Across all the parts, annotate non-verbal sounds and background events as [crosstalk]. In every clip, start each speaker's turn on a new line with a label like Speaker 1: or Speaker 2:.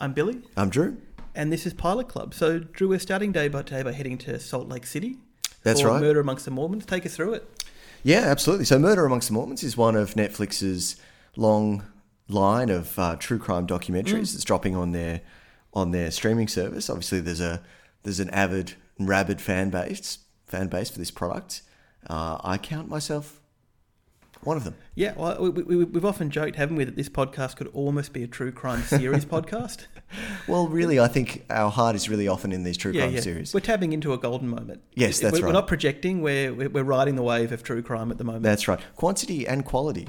Speaker 1: I'm Billy,
Speaker 2: I'm Drew.
Speaker 1: and this is Pilot Club. So, Drew, we're starting day by day by heading to Salt Lake City.
Speaker 2: That's right.
Speaker 1: Murder Amongst the Mormons. Take us through it.
Speaker 2: Yeah, absolutely. So, Murder Amongst the Mormons is one of Netflix's long line of uh, true crime documentaries that's dropping on their on their streaming service. Obviously, there's a there's an avid and rabid fan base fan base for this product. Uh, I count myself one of them.
Speaker 1: Yeah, well, we, we, we've often joked, haven't we, that this podcast could almost be a true crime series [laughs] podcast.
Speaker 2: Well, really, I think our heart is really often in these true crime
Speaker 1: yeah.
Speaker 2: series.
Speaker 1: We're tapping into a golden moment.
Speaker 2: Yes, that's
Speaker 1: we're, We're not projecting. We're, we're riding the wave of true crime at the moment.
Speaker 2: That's right. Quantity and quality.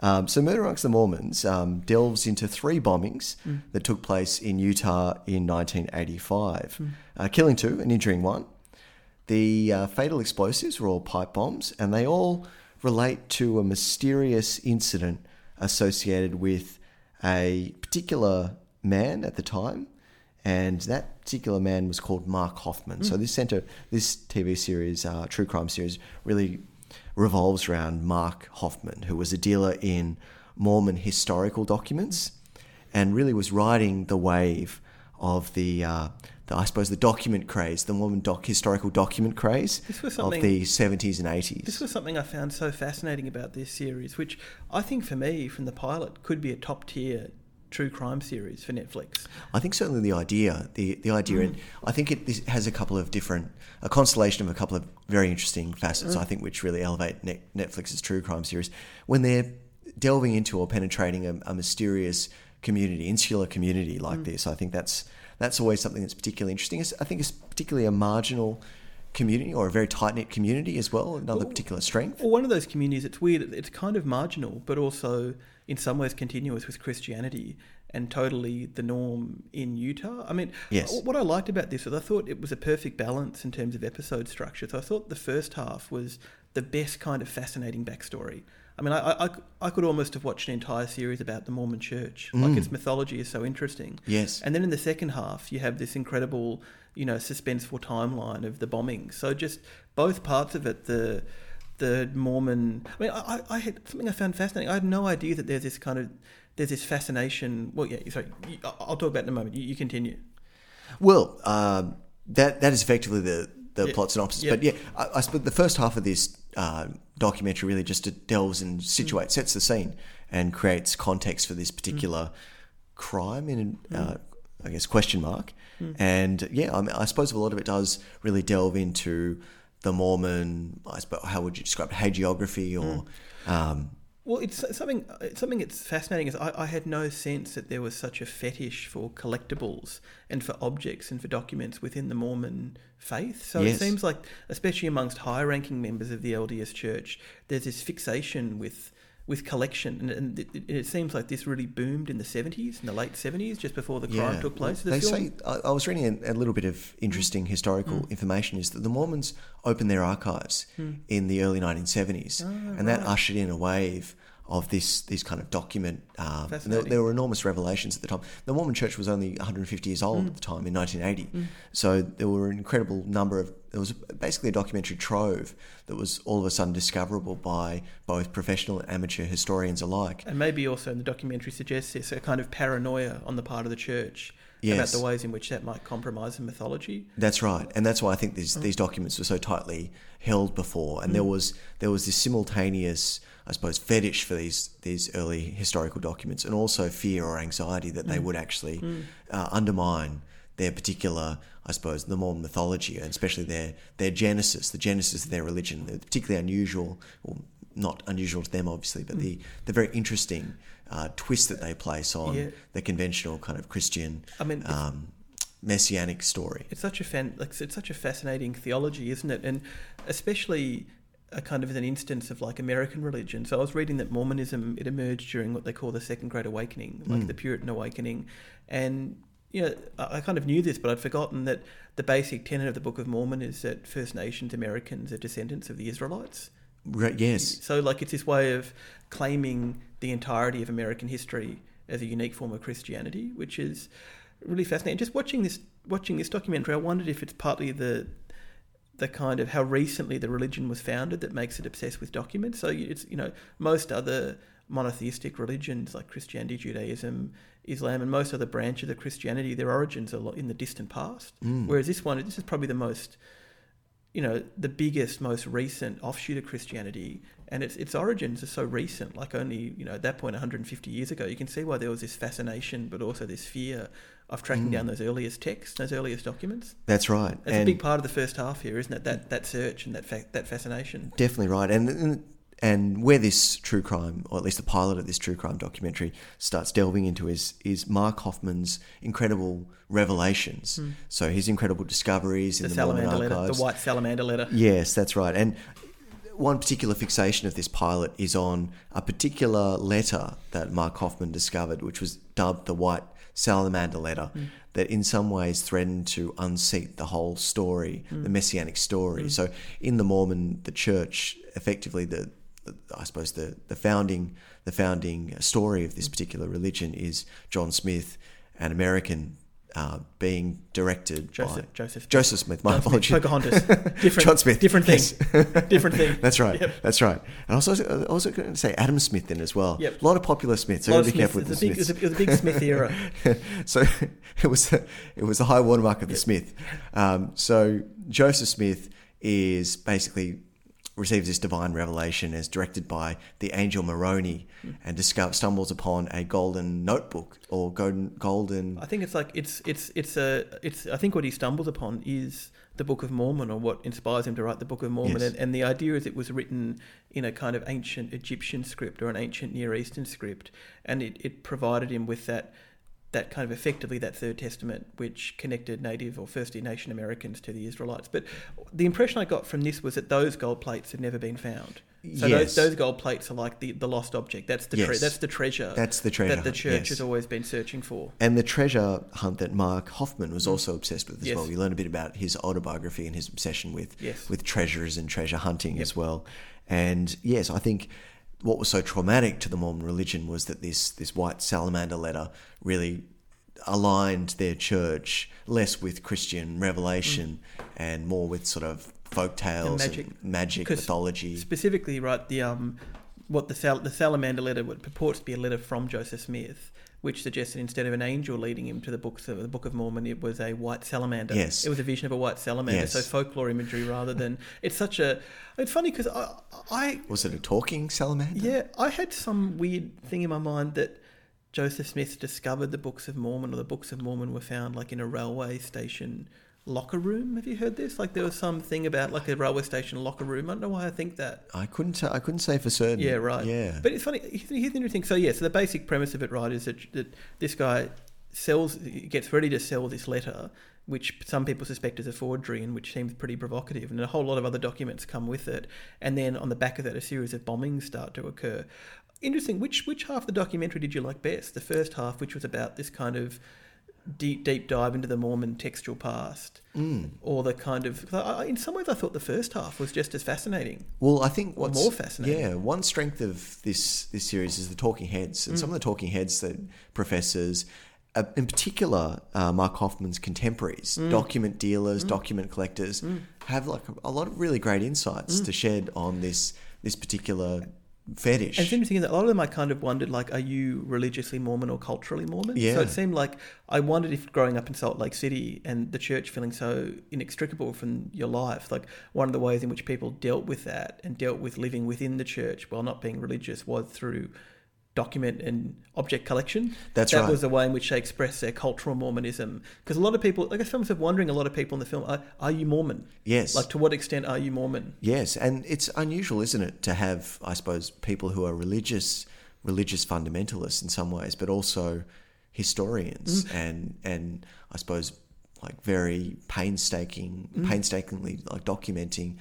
Speaker 2: Um, so, Murder Amongst the Mormons um, delves into three bombings that took place in Utah in 1985, uh, killing two and injuring one. The uh, fatal explosives were all pipe bombs, and they all relate to a mysterious incident associated with a particular man at the time, and that particular man was called Mark Hofmann. So this center, this TV series, uh, true crime series, really revolves around Mark Hofmann, who was a dealer in Mormon historical documents, and really was riding the wave of the, uh, the I suppose, the document craze, the Mormon doc historical document craze of the 70s and 80s.
Speaker 1: This was something I found so fascinating about this series, which I think for me, from the pilot, could be a top tier true crime series for Netflix.
Speaker 2: I think certainly the idea, the the idea, and mm. I think it has a couple of different, a constellation of a couple of very interesting facets. Mm. I think which really elevate Net, Netflix's true crime series when they're delving into or penetrating a, a mysterious community, insular community like mm. this. I think that's that's always something that's particularly interesting. It's, I think it's particularly a marginal community or a very tight knit community as well. Another particular strength.
Speaker 1: Well, one of those communities, it's weird, it's kind of marginal, but also in some ways continuous with Christianity and totally the norm in Utah. I mean,
Speaker 2: Yes.
Speaker 1: what I liked about this was I thought it was a perfect balance in terms of episode structure. So I thought the first half was the best kind of fascinating backstory. I mean, I, I, I could almost have watched an entire series about the Mormon church. Like its mythology is so interesting.
Speaker 2: Yes.
Speaker 1: And then in the second half, you have this incredible, you know, suspenseful timeline of the bombing. So just both parts of it, the the Mormon. I mean, I, I I had something I found fascinating. I had no idea that there's this kind of there's this fascination. Well, yeah, sorry, I'll talk about it in a moment. You, you continue.
Speaker 2: Well, um, that that is effectively the the
Speaker 1: Yeah.
Speaker 2: plot synopsis.
Speaker 1: Yeah.
Speaker 2: But yeah, I, I suppose the first half of this uh, documentary really just delves and situates, sets the scene, and creates context for this particular crime in, uh, I guess, question mark. And yeah, I, mean, I suppose a lot of it does really delve into the Mormon. I suppose how would you describe it? hagiography or um,
Speaker 1: Well, it's something. It's something that's fascinating. Is I, I had no sense that there was such a fetish for collectibles and for objects and for documents within the Mormon faith. So
Speaker 2: Yes.
Speaker 1: it seems like, especially amongst high-ranking members of the LDS Church, there's this fixation with with collection, and, and it, it seems like this really boomed in the '70s, in the late '70s, just before the crime took place. The
Speaker 2: They
Speaker 1: film-
Speaker 2: say I, I was reading a, a little bit of interesting mm. historical mm. information is that the Mormons opened their archives hmm. in the early 1970s, ah, and that ushered in a wave of this this kind of document. Um, there, there were enormous revelations at the time. The Mormon Church was only 150 years old at the time in 1980, mm. so there were an incredible number of. There was basically a documentary trove that was all of a sudden discoverable by both professional and amateur historians alike.
Speaker 1: And maybe also in the documentary suggests this a kind of paranoia on the part of the church
Speaker 2: Yes.
Speaker 1: about the ways in which that might compromise the mythology.
Speaker 2: That's right, and that's why I think these mm. these documents were so tightly held before, and there mm. was there was this simultaneous, I suppose, fetish for these these early historical documents, and also fear or anxiety that they would actually uh, undermine their particular, I suppose, the Mormon mythology, and especially their their genesis, the genesis of their religion, the particularly unusual, or not unusual to them, obviously, but the the very interesting uh, twist that they place on
Speaker 1: Yeah.
Speaker 2: the conventional kind of Christian.
Speaker 1: I mean,
Speaker 2: um, messianic story.
Speaker 1: It's such a fan, like it's such a fascinating theology, isn't it? And especially a kind of as an instance of like American religion. So I was reading that Mormonism it emerged during what they call the Second Great Awakening, like mm. the Puritan Awakening, and you know I kind of knew this, but I'd forgotten that the basic tenet of the Book of Mormon is that First Nations Americans are descendants of the Israelites.
Speaker 2: Re- yes,
Speaker 1: So like it's this way of claiming the entirety of American history as a unique form of Christianity, which is really fascinating. Just watching this watching this documentary, I wondered if it's partly the the kind of how recently the religion was founded that makes it obsessed with documents. So it's you know most other monotheistic religions like Christianity, Judaism, Islam, and most other branches of Christianity, their origins are in the distant past.
Speaker 2: Mm.
Speaker 1: Whereas this one, this is probably the most, you know, the biggest, most recent offshoot of Christianity, and its its origins are so recent, like only you know at that point 150 years ago. You can see why there was this fascination, but also this fear of tracking
Speaker 2: Mm.
Speaker 1: down those earliest texts, those earliest documents.
Speaker 2: That's right.
Speaker 1: That's a big part of the first half here, isn't it? That that search and that fa- that fascination.
Speaker 2: Definitely right. And, and and where this true crime, or at least the pilot of this true crime documentary, starts delving into is is Mark Hofmann's incredible revelations. So his incredible discoveries.
Speaker 1: The
Speaker 2: in the, Mormon
Speaker 1: salamander letter, the white salamander letter.
Speaker 2: Yes, that's right. And one particular fixation of this pilot is on a particular letter that Mark Hofmann discovered, which was dubbed the White Salamander Letter, mm. that in some ways threatened to unseat the whole story, mm. the messianic story. Mm. So, in the Mormon, the church, effectively, the, the I suppose the, the founding the founding story of this particular religion is John Smith, an American, uh, being directed
Speaker 1: Joseph
Speaker 2: by
Speaker 1: Joseph
Speaker 2: Joseph Smith. My
Speaker 1: John Smith,
Speaker 2: apologies.
Speaker 1: Pocahontas. [laughs] Different,
Speaker 2: John Smith.
Speaker 1: Different thing.
Speaker 2: Yes. [laughs]
Speaker 1: different thing. [laughs]
Speaker 2: That's right.
Speaker 1: Yep.
Speaker 2: That's right. And I was also, also going to say Adam Smith then as well.
Speaker 1: Yep.
Speaker 2: A lot of popular Smiths. So be careful with the
Speaker 1: It was, a big,
Speaker 2: Smiths.
Speaker 1: it was a big Smith era.
Speaker 2: so it was it was the high watermark of the Smith. Um, so Joseph Smith is basically receives this divine revelation as directed by the angel Moroni and discover, stumbles upon a golden notebook or golden golden
Speaker 1: I think it's like it's it's it's a it's. I think what he stumbles upon is the Book of Mormon, or what inspires him to write the Book of Mormon.
Speaker 2: Yes.
Speaker 1: And, and the idea is it was written in a kind of ancient Egyptian script or an ancient Near Eastern script, and it, it provided him with that that kind of effectively that third testament which connected native or first nation americans to the israelites but the impression i got from this was that those gold plates had never been found so
Speaker 2: Yes.
Speaker 1: those, those gold plates are like the, the lost object that's the tre-
Speaker 2: Yes.
Speaker 1: that's the treasure
Speaker 2: That's the treasure
Speaker 1: that the church
Speaker 2: yes.
Speaker 1: has always been searching for
Speaker 2: and the treasure hunt that Mark Hofmann was mm. also obsessed with as well. We learn a bit about his autobiography and his obsession with
Speaker 1: Yes.
Speaker 2: with treasures and treasure hunting
Speaker 1: Yep.
Speaker 2: as well. And yes, I think what was so traumatic to the Mormon religion was that this this white salamander letter really aligned their church less with Christian revelation and more with sort of folk tales
Speaker 1: magic.
Speaker 2: and magic mythology.
Speaker 1: specifically right the um what the sal- the salamander letter would purports to be a letter from Joseph Smith which suggested instead of an angel leading him to the books of the Book of Mormon it was a white salamander
Speaker 2: Yes.
Speaker 1: it was a vision of a white salamander
Speaker 2: Yes.
Speaker 1: so folklore imagery rather than it's such a it's funny because I, I
Speaker 2: Was it a talking salamander?
Speaker 1: yeah I had some weird thing in my mind that Joseph Smith discovered the books of Mormon or the books of Mormon were found like in a railway station locker room have you heard this like there was some thing about like a railway station locker room I don't know why I think that
Speaker 2: I couldn't. T- I couldn't say for certain.
Speaker 1: yeah, right.
Speaker 2: Yeah.
Speaker 1: But it's funny. Here's the interesting. So yeah, so the basic premise of it, right, is that, that this guy sells, gets ready to sell this letter, which some people suspect is a forgery and which seems pretty provocative, and a whole lot of other documents come with it. And then on the back of that, a series of bombings start to occur. Interesting. Which which half of the documentary did you like best? The first half, which was about this kind of deep deep dive into the Mormon textual past,
Speaker 2: Mm.
Speaker 1: or the kind of I, in some ways I thought the first half was just as fascinating.
Speaker 2: Well, I think what's
Speaker 1: more fascinating.
Speaker 2: Yeah, one strength of this this series is the talking heads, and
Speaker 1: Mm.
Speaker 2: some of the talking heads that professors, uh, in particular, uh, Mark Hoffman's contemporaries,
Speaker 1: Mm.
Speaker 2: document dealers, document collectors, have like a, a lot of really great
Speaker 1: Mm.
Speaker 2: insights to shed on this this particular fetish.
Speaker 1: And it's interesting that a lot of them I kind of wondered, like, are you religiously Mormon or culturally Mormon?
Speaker 2: Yeah.
Speaker 1: So it seemed like I wondered if growing up in Salt Lake City and the church feeling so inextricable from your life, like one of the ways in which people dealt with that and dealt with living within the church while not being religious was through document and object collection.
Speaker 2: That's
Speaker 1: that
Speaker 2: right.
Speaker 1: was the way in which they expressed their cultural Mormonism. Because a lot of people, like I guess, I'm wondering, a lot of people in the film, are, are you Mormon?
Speaker 2: yes,
Speaker 1: Like, to what extent are you Mormon?
Speaker 2: Yes, and it's unusual, isn't it, to have, I suppose, people who are religious, religious fundamentalists in some ways, but also historians mm-hmm. and and I suppose like very painstaking, mm-hmm. painstakingly like documenting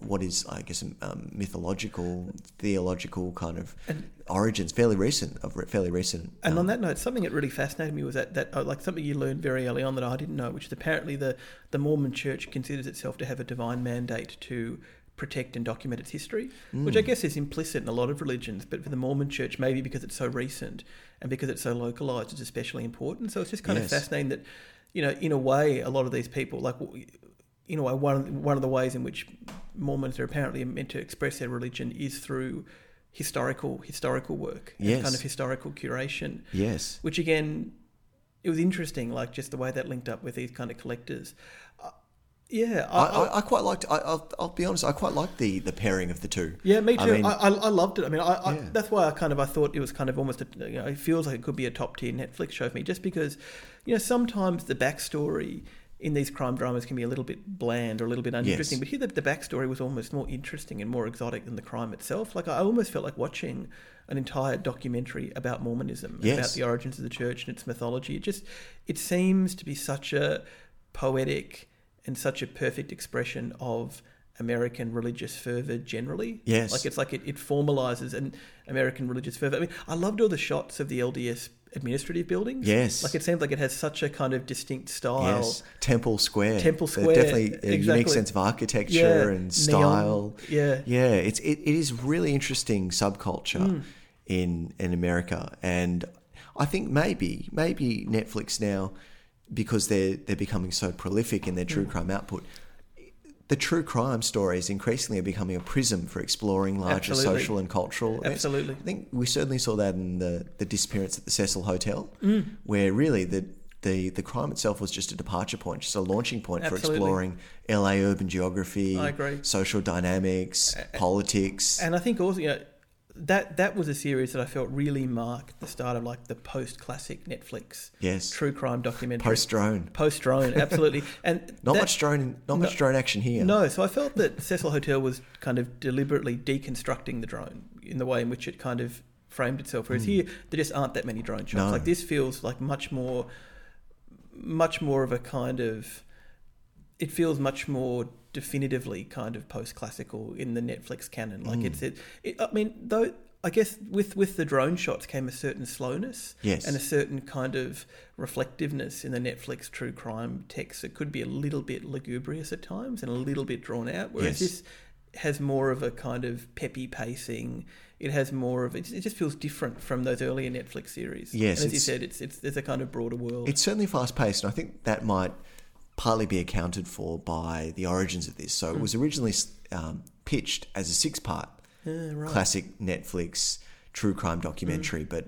Speaker 2: what is, I guess, um, mythological, theological kind of
Speaker 1: And-
Speaker 2: origins, fairly recent, of fairly recent.
Speaker 1: And
Speaker 2: um,
Speaker 1: on that note, something that really fascinated me was that, that uh, like something you learned very early on that I didn't know, which is apparently the, the Mormon Church considers itself to have a divine mandate to protect and document its history, which I guess is implicit in a lot of religions, but for the Mormon Church, maybe because it's so recent and because it's so localized, it's especially important. So it's just kind
Speaker 2: Yes.
Speaker 1: of fascinating that, you know, in a way, a lot of these people, like, in a way, one, one of the ways in which Mormons are apparently meant to express their religion is through historical historical work,
Speaker 2: Yes.
Speaker 1: kind of historical curation,
Speaker 2: Yes.
Speaker 1: which again, it was interesting, like just the way that linked up with these kind of collectors. Uh, yeah,
Speaker 2: I, I, I quite liked. I, I'll, I'll be honest. I quite liked the the pairing of the two.
Speaker 1: Yeah, me too.
Speaker 2: I
Speaker 1: I,
Speaker 2: mean-
Speaker 1: I, I loved it. I mean, I, I,
Speaker 2: Yeah.
Speaker 1: that's why I kind of I thought it was kind of almost a, you know, it feels like it could be a top tier Netflix show for me, just because you know sometimes the backstory in these crime dramas can be a little bit bland or a little bit uninteresting.
Speaker 2: Yes.
Speaker 1: But here, the, the backstory was almost more interesting and more exotic than the crime itself. Like I almost felt like watching an entire documentary about Mormonism,
Speaker 2: Yes.
Speaker 1: about the origins of the church and its mythology. It just it seems to be such a poetic and such a perfect expression of American religious fervor generally.
Speaker 2: Yes.
Speaker 1: Like it's like it, it formalizes an American religious fervor. I mean, I loved all the shots of the LDS administrative buildings.
Speaker 2: Yes.
Speaker 1: Like it seems like it has such a kind of distinct style.
Speaker 2: Yes, Temple Square.
Speaker 1: Temple
Speaker 2: They're
Speaker 1: Square,
Speaker 2: definitely a unique
Speaker 1: exactly.
Speaker 2: sense of architecture
Speaker 1: Yeah,
Speaker 2: and
Speaker 1: neon,
Speaker 2: style.
Speaker 1: yeah.
Speaker 2: yeah. It's it, it is really interesting subculture
Speaker 1: Mm.
Speaker 2: in in America, and I think maybe maybe Netflix now because they're they're becoming so prolific in their true
Speaker 1: Mm.
Speaker 2: crime output. The true crime stories increasingly are becoming a prism for exploring larger
Speaker 1: Absolutely.
Speaker 2: social and cultural events.
Speaker 1: Absolutely.
Speaker 2: I think we certainly saw that in the, the disappearance at the Cecil Hotel,
Speaker 1: Mm.
Speaker 2: where really the, the the crime itself was just a departure point, just a launching point for exploring LA urban geography, social dynamics, politics.
Speaker 1: And I think also, you know, that that was a series that I felt really marked the start of like the post classic Netflix
Speaker 2: yes,
Speaker 1: true crime documentary.
Speaker 2: post drone.
Speaker 1: Post drone, [laughs] absolutely. And
Speaker 2: Not
Speaker 1: that-
Speaker 2: much drone, not
Speaker 1: No-
Speaker 2: much drone action here.
Speaker 1: No, so I felt that Cecil Hotel was kind of deliberately deconstructing the drone in the way in which it kind of framed itself. Whereas hmm. here, there just aren't that many drone shots.
Speaker 2: No.
Speaker 1: Like this feels like much more, much more of a kind of. It feels much more definitively kind of post-classical in the Netflix canon. Like
Speaker 2: Mm.
Speaker 1: it's it, it. I mean, though. I guess with, with the drone shots came a certain slowness
Speaker 2: Yes.
Speaker 1: and a certain kind of reflectiveness in the Netflix true crime text. It could be a little bit lugubrious at times and a little bit drawn out, whereas
Speaker 2: Yes.
Speaker 1: this has more of a kind of peppy pacing. It has more of it. It just feels different from those earlier Netflix series.
Speaker 2: Yes,
Speaker 1: and as you said, it's it's there's a kind of broader world.
Speaker 2: It's certainly fast paced, and I think that might partly be accounted for by the origins of this. So it was originally um, pitched as a six part
Speaker 1: Yeah, right.
Speaker 2: classic Netflix true crime documentary, but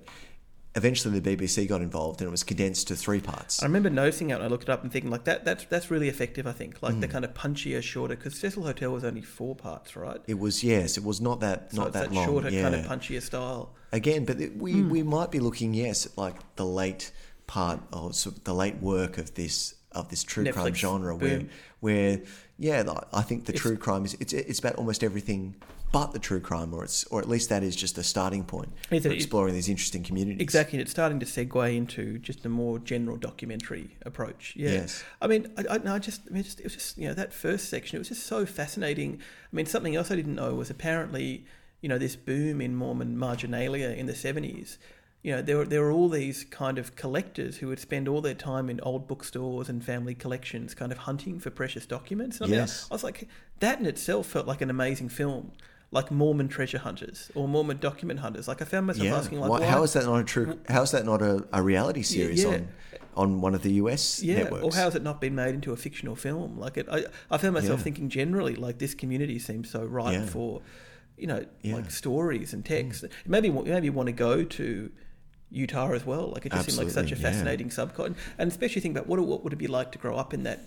Speaker 2: eventually the BBC got involved and it was condensed to three parts.
Speaker 1: I remember noticing it. and I looked it up and thinking like that. That's that's really effective. I think like the
Speaker 2: Mm.
Speaker 1: kind of punchier, shorter. Because Cecil Hotel was only four parts, right?
Speaker 2: It was yes, it was not that
Speaker 1: So
Speaker 2: not that,
Speaker 1: that
Speaker 2: long.
Speaker 1: shorter
Speaker 2: yeah.
Speaker 1: kind of punchier style.
Speaker 2: Again, but it, we we might be looking yes at like the late part of sort of the late work of this of this true crime genre where
Speaker 1: boom.
Speaker 2: where yeah I think the
Speaker 1: It's-
Speaker 2: true crime is it's it's about almost everything but the true crime or it's or at least that is just a starting point
Speaker 1: Is
Speaker 2: for
Speaker 1: it-
Speaker 2: exploring these interesting communities.
Speaker 1: Exactly, and it's starting to segue into just a more general documentary approach. Yeah,
Speaker 2: Yes.
Speaker 1: I mean, I, I, no, I just, I mean, just, it was just, you know, that first section, it was just so fascinating. I mean, something else I didn't know was apparently, you know, this boom in Mormon marginalia in the seventies. You know, there were there were all these kind of collectors who would spend all their time in old bookstores and family collections, kind of hunting for precious documents. And I mean,
Speaker 2: Yes.
Speaker 1: I was like, that in itself felt like an amazing film. Like Mormon treasure hunters or Mormon document hunters. Like I found myself
Speaker 2: Yeah.
Speaker 1: asking, like,
Speaker 2: Why- how is that not a true? How is that not a, a reality series
Speaker 1: yeah.
Speaker 2: on on one of the US
Speaker 1: yeah,
Speaker 2: networks?
Speaker 1: or how has it not been made into a fictional film? Like it, I, I found myself
Speaker 2: Yeah.
Speaker 1: thinking generally, like this community seems so ripe
Speaker 2: Yeah.
Speaker 1: for, you know,
Speaker 2: Yeah. Mm.
Speaker 1: like stories and text. Maybe maybe you want to go to Utah as well. Like it just seemed like such a
Speaker 2: Absolutely, yeah.
Speaker 1: fascinating subcontinent, and especially think about what what would it be like to grow up in that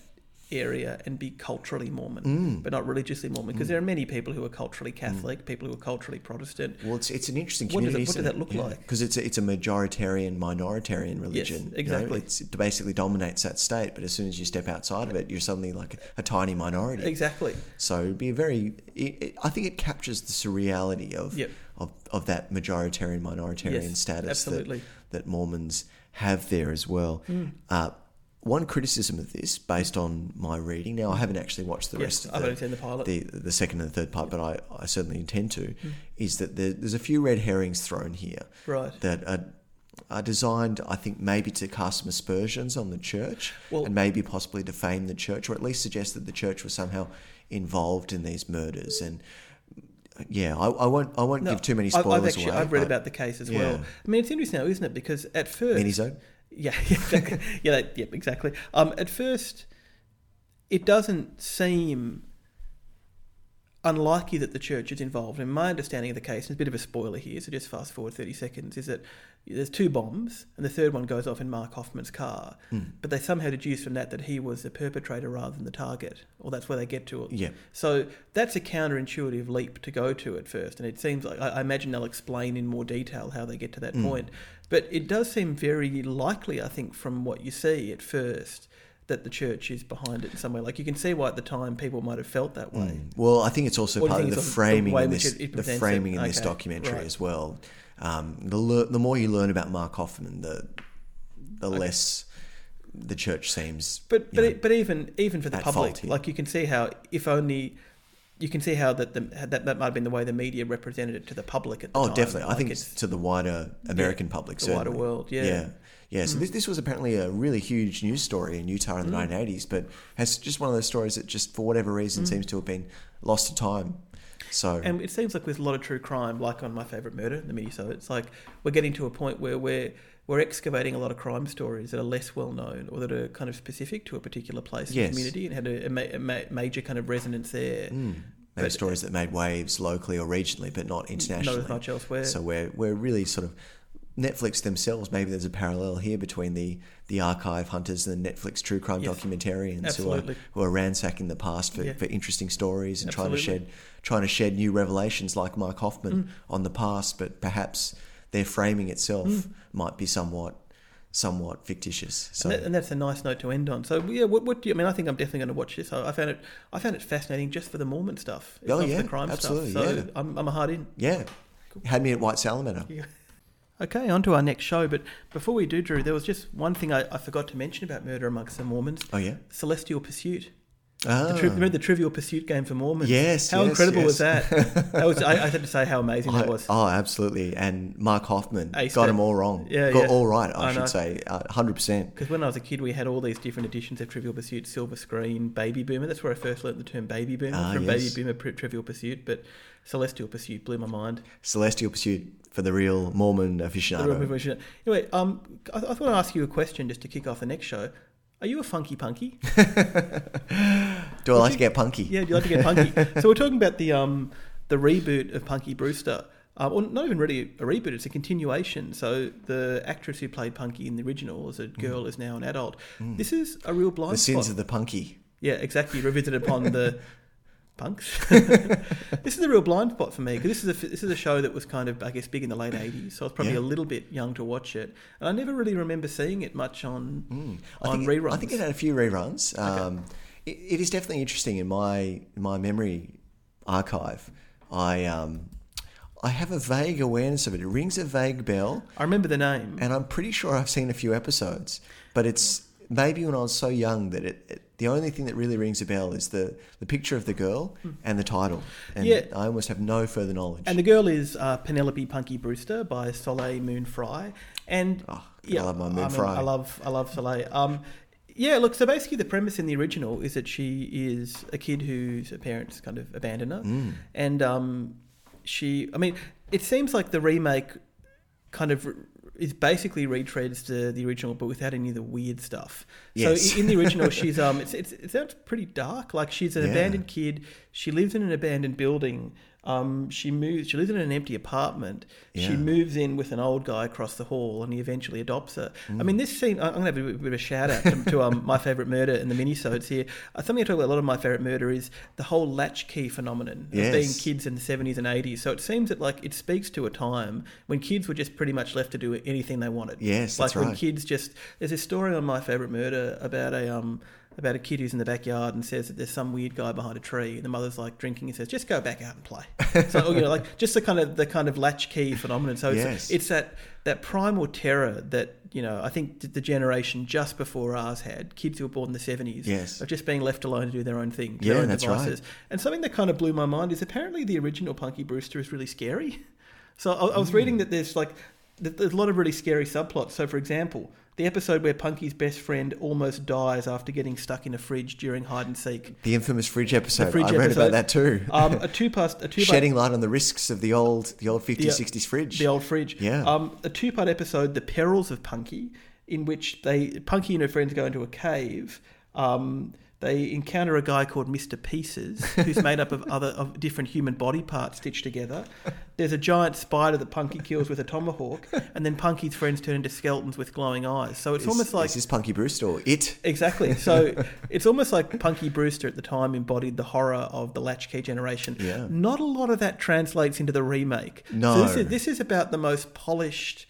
Speaker 1: area and be culturally Mormon,
Speaker 2: Mm.
Speaker 1: but not religiously Mormon, because there are many people who are culturally Catholic, people who are culturally Protestant.
Speaker 2: Well, it's, it's an interesting
Speaker 1: What does it-
Speaker 2: community.
Speaker 1: what does that look like?
Speaker 2: Because it's a, it's a majoritarian minoritarian religion. you know,
Speaker 1: exactly.
Speaker 2: it's, it basically dominates that state, but as soon as you step outside of it, you're suddenly like a, a tiny minority.
Speaker 1: Exactly.
Speaker 2: So it'd be a very. It, it, I think it captures the surreality of
Speaker 1: Yep.
Speaker 2: Of, of that majoritarian minoritarian
Speaker 1: Yes,
Speaker 2: status
Speaker 1: absolutely.
Speaker 2: that that Mormons have there as well.
Speaker 1: Hmm.
Speaker 2: Uh, one criticism of this, based on my reading, now I haven't actually watched the
Speaker 1: Yes,
Speaker 2: rest of
Speaker 1: I've
Speaker 2: the,
Speaker 1: only seen the pilot.
Speaker 2: the the second and the third part, but I, I certainly intend to,
Speaker 1: Hmm.
Speaker 2: is that there, there's a few red herrings thrown here
Speaker 1: Right.
Speaker 2: that are, are designed, I think, maybe to cast some aspersions on the church
Speaker 1: Well-
Speaker 2: and maybe possibly defame the church, or at least suggest that the church was somehow involved in these murders. And yeah, I, I won't I won't
Speaker 1: No,
Speaker 2: give too many spoilers
Speaker 1: I've actually
Speaker 2: away.
Speaker 1: I've read about the case as
Speaker 2: Yeah.
Speaker 1: well. I mean, it's interesting now, isn't it? Because at first,
Speaker 2: Mini-zone?
Speaker 1: yeah, [laughs] yeah, exactly. yeah, that, yep, exactly. Um, at first, it doesn't seem unlikely that the church is involved. And my understanding of the case, and it's a bit of a spoiler here, so just fast forward 30 seconds, is that there's two bombs, and the third one goes off in Mark Hofmann's car.
Speaker 2: Mm.
Speaker 1: But they somehow deduce from that that he was the perpetrator rather than the target, or that's where they get to it.
Speaker 2: Yeah.
Speaker 1: So that's a counterintuitive leap to go to at first, and it seems like I, imagine they'll explain in more detail how they get to that
Speaker 2: Mm.
Speaker 1: point. But it does seem very likely, I think, from what you see at first, that the church is behind it in some way. Like you can see why at the time people might have felt that way.
Speaker 2: Mm. Well, I think it's also
Speaker 1: What
Speaker 2: part of the
Speaker 1: is the-
Speaker 2: framing in this,
Speaker 1: it- it
Speaker 2: the framing
Speaker 1: it?
Speaker 2: in this documentary
Speaker 1: right.
Speaker 2: as well. Um, the le- the more you learn about Mark Hofmann, the the less the church seems.
Speaker 1: But but
Speaker 2: know,
Speaker 1: it, but even even for the public, like you can see how if only you can see how that the, that that might have been the way the media represented it to the public at the
Speaker 2: oh,
Speaker 1: time.
Speaker 2: definitely. I think it's to the wider American public,
Speaker 1: the wider world, yeah. Mm.
Speaker 2: yeah. Yeah, so this, this was apparently a really huge news story in Utah in the 1980s, but has just one of those stories that just for whatever reason seems to have been lost to time. So.
Speaker 1: And it seems like with a lot of true crime, like on My Favorite Murder, the mini, so it's like we're getting to a point where we're we're excavating a lot of crime stories that are less well known or that are kind of specific to a particular place
Speaker 2: Yes.
Speaker 1: and community and had a, a, ma- a ma- major kind of resonance there.
Speaker 2: mm, maybe
Speaker 1: But-
Speaker 2: stories that made waves locally or regionally, but not internationally.
Speaker 1: Not as much elsewhere.
Speaker 2: So we're we're really sort of Netflix themselves. Maybe there's a parallel here between the the archive hunters and the Netflix true crime
Speaker 1: Yes,
Speaker 2: documentarians
Speaker 1: absolutely.
Speaker 2: who are who are ransacking the past for,
Speaker 1: Yeah.
Speaker 2: for interesting stories and trying to shed trying to shed new revelations like Mike Hoffman
Speaker 1: Mm.
Speaker 2: on the past, but perhaps their framing itself
Speaker 1: Mm.
Speaker 2: might be somewhat somewhat fictitious. So
Speaker 1: and, that, and that's a nice note to end on. So yeah, what, what do you? I mean, I think I'm definitely going to watch this. I, I found it. I found it fascinating just for the Mormon stuff. It's
Speaker 2: Oh, yeah,
Speaker 1: the crime
Speaker 2: absolutely,
Speaker 1: stuff. So
Speaker 2: yeah.
Speaker 1: I'm, I'm a hard in.
Speaker 2: yeah, had me at White Salamander.
Speaker 1: Okay, on to our next show. But before we do, Drew, there was just one thing I, I forgot to mention about Murder Amongst the Mormons:
Speaker 2: Oh yeah.
Speaker 1: Celestial Pursuit.
Speaker 2: Ah.
Speaker 1: The tri- remember the Trivial Pursuit game for Mormons?
Speaker 2: Yes,
Speaker 1: How
Speaker 2: yes,
Speaker 1: incredible
Speaker 2: yes.
Speaker 1: was that? [laughs] that was. I, I had to say how amazing that was.
Speaker 2: Oh, absolutely. And Mark
Speaker 1: Hofmann
Speaker 2: got them all wrong.
Speaker 1: Yeah,
Speaker 2: got
Speaker 1: yeah.
Speaker 2: all right, I,
Speaker 1: I know.
Speaker 2: should say. Uh, 100%.
Speaker 1: Because when I was a kid, we had all these different editions of Trivial Pursuit: Silver Screen, Baby Boomer. That's where I first learnt the term Baby Boomer
Speaker 2: Ah,
Speaker 1: from
Speaker 2: yes.
Speaker 1: Baby Boomer Trivial Pursuit. But Celestial Pursuit blew my mind.
Speaker 2: Celestial Pursuit for the real Mormon aficionado.
Speaker 1: real version. Anyway, um, I, I thought I'd ask you a question just to kick off the next show. Are you a funky punky? [laughs]
Speaker 2: Do I like to get punky?
Speaker 1: Yeah, do you like to get punky? [laughs] so we're talking about the um the reboot of Punky Brewster. Um, well, not even really a reboot; it's a continuation. So the actress who played Punky in the original as a girl is now an adult. This is a real blind
Speaker 2: Mm. The sins of the punky.
Speaker 1: yeah, exactly. Revisited upon the [laughs] punks. [laughs] this is a real blind spot for me because this is a this is a show that was kind of I guess big in the late '80s. So I was probably
Speaker 2: Yeah.
Speaker 1: a little bit young to watch it, and I never really remember seeing it much on
Speaker 2: Mm. I
Speaker 1: on
Speaker 2: think,
Speaker 1: reruns.
Speaker 2: I think it had a few reruns. Um, it, it is definitely interesting in my my memory archive. I um, I have a vague awareness of it. It rings a vague bell.
Speaker 1: I remember the name.
Speaker 2: and I'm pretty sure I've seen a few episodes, but it's maybe when I was so young that it, it the only thing that really rings a bell is the, the picture of the girl and the title, and
Speaker 1: Hmm. Yeah.
Speaker 2: I almost have no further knowledge.
Speaker 1: And the girl is uh, Penelope Punky Brewster by Soleil Moon Frye. And
Speaker 2: Oh, I love my Moon
Speaker 1: I mean,
Speaker 2: Frye.
Speaker 1: I love I love Soleil. Um, yeah, look. So basically, the premise in the original is that she is a kid whose parents kind of abandon her,
Speaker 2: Mm.
Speaker 1: and um, she. I mean, it seems like the remake kind of is basically retreads the, the original, but without any of the weird stuff.
Speaker 2: Yes.
Speaker 1: So in the original, [laughs] she's um, it's, it's it sounds pretty dark. Like she's an
Speaker 2: Yeah.
Speaker 1: abandoned kid. She lives in an abandoned building. Um, she moves. She lives in an empty apartment. She moves in with an old guy across the hall, and he eventually adopts her.
Speaker 2: Mm.
Speaker 1: I mean, this scene. I'm going to have a bit of a shout out to, to um, my favorite murder in the minisodes here. Uh, something I talk about a lot of my favorite murder is the whole latchkey phenomenon of being kids in the 70s and 80s. So it seems that like it speaks to a time when kids were just pretty much left to do anything they wanted.
Speaker 2: Yes,
Speaker 1: like
Speaker 2: that's
Speaker 1: when
Speaker 2: right.
Speaker 1: kids just. There's a story on my favorite murder about a um about a kid who's in the backyard and says that there's some weird guy behind a tree, and the mother's like drinking and says, "Just go back out and play." [laughs] so you know, like just the kind of the kind of latchkey phenomenon. So it's,
Speaker 2: Yes.
Speaker 1: it's that that primal terror that you know I think the generation just before ours had kids who were born in the 70s
Speaker 2: Yes.
Speaker 1: of just being left alone to do their own thing,
Speaker 2: Yeah,
Speaker 1: their own devices. And something that kind of blew my mind is apparently the original Punky Brewster is really scary. [laughs] So I, I was reading hmm. that there's like there's a lot of really scary subplots. So for example, the episode where Punky's best friend almost dies after getting stuck in a fridge during hide and seek.
Speaker 2: the infamous fridge episode.
Speaker 1: fridge
Speaker 2: I read
Speaker 1: episode.
Speaker 2: about that too.
Speaker 1: Um, a two part a two [laughs]
Speaker 2: Shedding light on the risks of the old the old 50s,
Speaker 1: The-
Speaker 2: 60s fridge.
Speaker 1: the old fridge.
Speaker 2: Yeah.
Speaker 1: Um, a two part episode, The Perils of Punky, in which they Punky and her friends go into a cave. Um, they encounter a guy called Mr. Pieces, who's made up of other of different human body parts stitched together. There's a giant spider that Punky kills with a tomahawk, and then Punky's friends turn into skeletons with glowing eyes. So it's almost like
Speaker 2: this is Punky Brewster or it?
Speaker 1: Exactly. [laughs] So it's almost like Punky Brewster at the time embodied the horror of the latchkey generation.
Speaker 2: Yeah.
Speaker 1: Not a lot of that translates into the remake.
Speaker 2: No.
Speaker 1: So this is, this is about the most polished,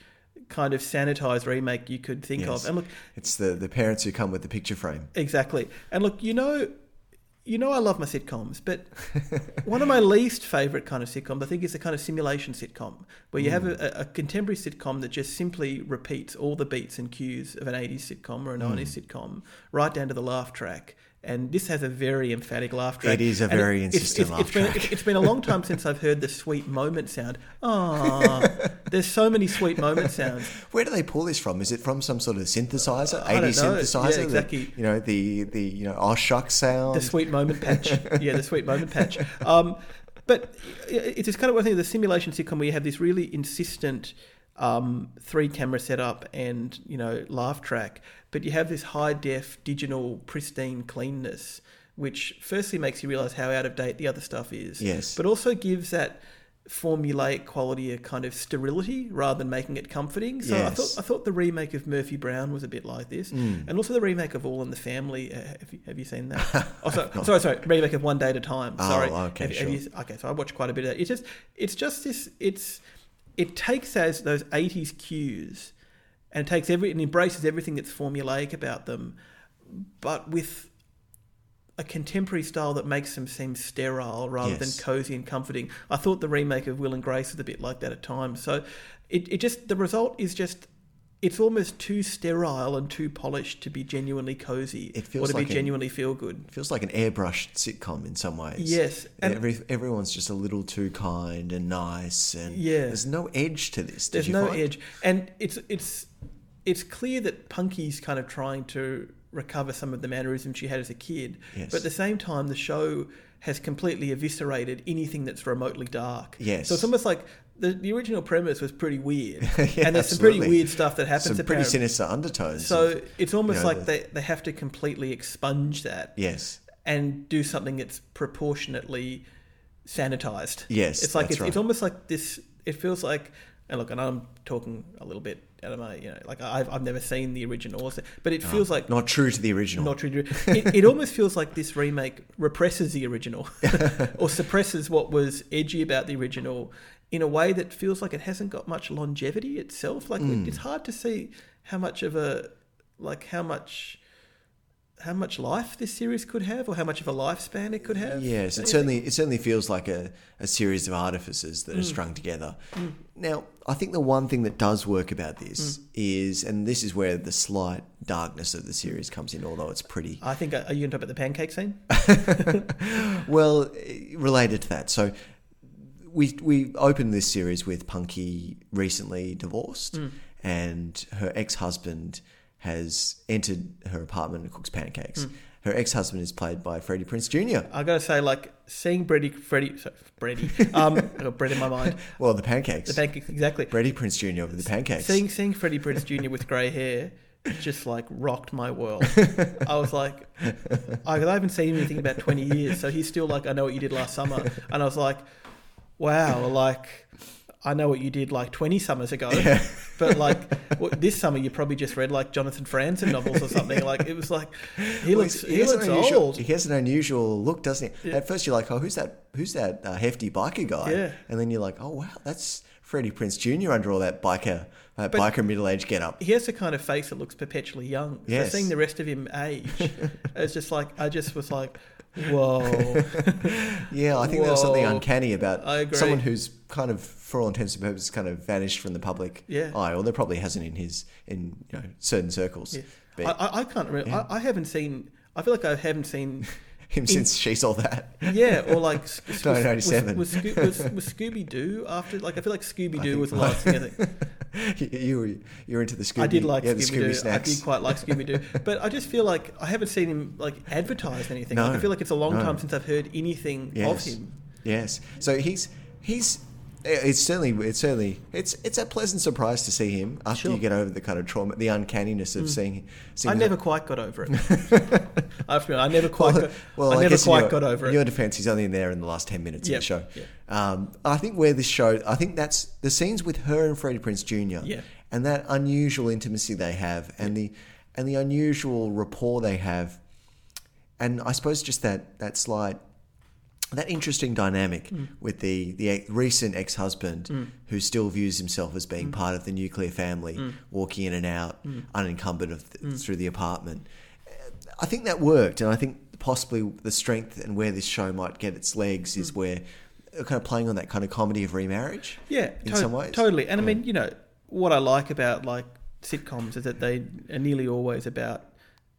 Speaker 1: kind of sanitized remake you could think
Speaker 2: Yes.
Speaker 1: of. And look,
Speaker 2: It's the, the parents who come with the picture frame.
Speaker 1: exactly. And look, you know, you know, I love my sitcoms, but [laughs] one of my least favorite kind of sitcoms, I think, is the kind of simulation sitcom where you have a, mm. a contemporary sitcom that just simply repeats all the beats and cues of an 80s sitcom or a 90s mm. sitcom, right down to the laugh track. And this has a very emphatic laugh track.
Speaker 2: It is a
Speaker 1: And
Speaker 2: very
Speaker 1: it's-
Speaker 2: insistent
Speaker 1: it's,
Speaker 2: laugh
Speaker 1: it's been,
Speaker 2: track.
Speaker 1: it's been a long time since I've heard the sweet moment sound. Ah, there's so many sweet moment sounds. [laughs]
Speaker 2: Where do they pull this from? Is it from some sort of synthesizer, 80s
Speaker 1: know.
Speaker 2: synthesizer?
Speaker 1: Yeah, exactly.
Speaker 2: you know, the, the you know, oh shuck sound.
Speaker 1: The sweet moment patch. [laughs] Yeah, the sweet moment patch. Um, but it's kind of one thing, the simulation sitcom where you have this really insistent um, three camera setup and, you know, laugh track, but you have this high def, digital, pristine cleanness, which firstly makes you realize how out of date the other stuff is.
Speaker 2: Yes.
Speaker 1: But also gives that formulaic quality a kind of sterility rather than making it comforting. So I thought I thought the remake of Murphy Brown was a bit like this,
Speaker 2: Mm.
Speaker 1: and also the remake of All in the Family. Uh, have, you, have you seen that? [laughs] oh, sorry, sorry, sorry, remake of One Day at a Time. Sorry.
Speaker 2: Oh, okay,
Speaker 1: Have, have
Speaker 2: sure.
Speaker 1: you, okay, so I watched quite a bit of that. It's just it's just this it's it takes as those eighties cues and it takes every and embraces everything that's formulaic about them, but with a contemporary style that makes them seem sterile rather
Speaker 2: Yes.
Speaker 1: than cozy and comforting. I thought the remake of Will and Grace was a bit like that at times. So it, it just the result is just it's almost too sterile and too polished to be genuinely cozy
Speaker 2: It
Speaker 1: or
Speaker 2: feels
Speaker 1: to
Speaker 2: like
Speaker 1: be genuinely feel good.
Speaker 2: It feels like an airbrushed sitcom in some ways.
Speaker 1: Yes, and-
Speaker 2: Every, everyone's just a little too kind and nice, and
Speaker 1: Yeah.
Speaker 2: there's no edge to this. Did
Speaker 1: There's no
Speaker 2: find?
Speaker 1: edge, and it's it's it's clear that Punky's kind of trying to recover some of the mannerisms she had as a kid,
Speaker 2: Yes.
Speaker 1: but at the same time, the show has completely eviscerated anything that's remotely dark.
Speaker 2: Yes.
Speaker 1: so it's almost like the, the original premise was pretty weird, [laughs]
Speaker 2: Yeah,
Speaker 1: and there's some pretty weird stuff that happens.
Speaker 2: Some pretty sinister undertones.
Speaker 1: So
Speaker 2: of-
Speaker 1: it's almost
Speaker 2: you know,
Speaker 1: like
Speaker 2: the-
Speaker 1: they, they have to completely expunge that
Speaker 2: yes,
Speaker 1: and do something that's proportionately sanitized.
Speaker 2: Yes,
Speaker 1: it's like it's, it's almost like this. It feels like, and look, and I'm talking a little bit out of my, you know, like I've I've never seen the original, but it feels like
Speaker 2: Ah, not true to the original.
Speaker 1: not true. to- [laughs] It, it almost feels like this remake represses the original, [laughs] or suppresses what was edgy about the original, in a way that feels like it hasn't got much longevity itself. Like
Speaker 2: Hmm.
Speaker 1: it's hard to see how much of a, like how much, how much life this series could have, or how much of a lifespan it could have.
Speaker 2: Yes, it certainly it certainly feels like a, a series of artifices that are strung together. Now, I think the one thing that does work about this is, and this is where the slight darkness of the series comes in, although it's pretty
Speaker 1: I think. Are you going to talk about the pancake scene? [laughs]
Speaker 2: well eh, related to that. So we we opened this series with Punky recently divorced, and her ex husband has entered her apartment and cooks pancakes. Her ex husband is played by Freddie Prinze Jr.
Speaker 1: I got to say, like seeing Brady, Freddie, sorry, Brady, um, [laughs] I got bread in my mind.
Speaker 2: Well, the pancakes.
Speaker 1: The pancake, exactly.
Speaker 2: Freddie Prinze Jr. with the pancakes.
Speaker 1: Seeing seeing Freddie Prinze Jr. with grey hair just like rocked my world. [laughs] I was like, I, I haven't seen anything about twenty years, so he's still like, I know what you did last summer, and I was like, wow, like I know what you did like twenty summers ago, [laughs] but like well, this summer you probably just read like Jonathan Franzen novels or something. Like it was like he
Speaker 2: Well,
Speaker 1: looks he,
Speaker 2: has
Speaker 1: looks
Speaker 2: an unusual,
Speaker 1: old.
Speaker 2: He has an unusual look, doesn't he?
Speaker 1: Yeah.
Speaker 2: At first, you're like, "Oh, who's that? Who's that uh, hefty biker guy?"
Speaker 1: Yeah.
Speaker 2: And then you're like, "Oh, wow, that's Freddie Prinze Jr. under all that biker, uh,
Speaker 1: But-
Speaker 2: biker middle age get up."
Speaker 1: He has the kind of face that looks perpetually young. So
Speaker 2: Yes.
Speaker 1: seeing the rest of him age, [laughs] it's just like I just was like, whoa. [laughs]
Speaker 2: Yeah, I think there was something uncanny about someone who's kind of, for all intents and purposes, kind of vanished from the public
Speaker 1: Yeah.
Speaker 2: eye. Or there probably hasn't in his in you know certain circles.
Speaker 1: Yeah.
Speaker 2: But
Speaker 1: I, I, can't remember.
Speaker 2: Yeah.
Speaker 1: I, I haven't seen. I feel like I haven't seen. [laughs]
Speaker 2: him since she's all that.
Speaker 1: Yeah, or like [laughs]
Speaker 2: 1997.
Speaker 1: Was, was, was, was Scooby Doo after? Like I feel like Scooby Doo was the last thing. I think [laughs]
Speaker 2: you, were you were into the Scooby.
Speaker 1: I did like
Speaker 2: yeah,
Speaker 1: Scooby Doo. I did quite like [laughs] Scooby Doo, but I just feel like I haven't seen him like advertised anything.
Speaker 2: No,
Speaker 1: like, I feel like it's a long
Speaker 2: no.
Speaker 1: time since I've heard anything
Speaker 2: Yes.
Speaker 1: of him.
Speaker 2: Yes. So he's he's It's certainly, it's certainly, it's it's a pleasant surprise to see him after
Speaker 1: Sure. Mm.
Speaker 2: you get over the kind of trauma, the uncanniness of seeing. seeing
Speaker 1: I never quite got over it. [laughs] I have to be honest, I never quite, got,
Speaker 2: Well,
Speaker 1: I
Speaker 2: I,
Speaker 1: never quite
Speaker 2: your,
Speaker 1: got over
Speaker 2: in
Speaker 1: it.
Speaker 2: your defense, he's only in there in the last ten minutes
Speaker 1: Yep,
Speaker 2: of the show.
Speaker 1: yep.
Speaker 2: Um, I think where this show, I think that's the scenes with her and Freddie Prinze Jr.
Speaker 1: Yeah.
Speaker 2: and that unusual intimacy they have, and the and the unusual rapport they have, and I suppose just that that slight. That interesting dynamic
Speaker 1: Mm.
Speaker 2: with the the ex- recent ex husband who still views himself as
Speaker 1: Mm.
Speaker 2: being part of the nuclear family, walking in and out unencumbered of
Speaker 1: Mm.
Speaker 2: th- through the apartment. I think that worked, and I think possibly the strength and where this show might get its legs
Speaker 1: Mm.
Speaker 2: is where uh, kind of playing on that kind of comedy of remarriage.
Speaker 1: Yeah,
Speaker 2: in
Speaker 1: to-
Speaker 2: some ways.
Speaker 1: totally. And I mean, you know, what I like about like sitcoms is that they are nearly always about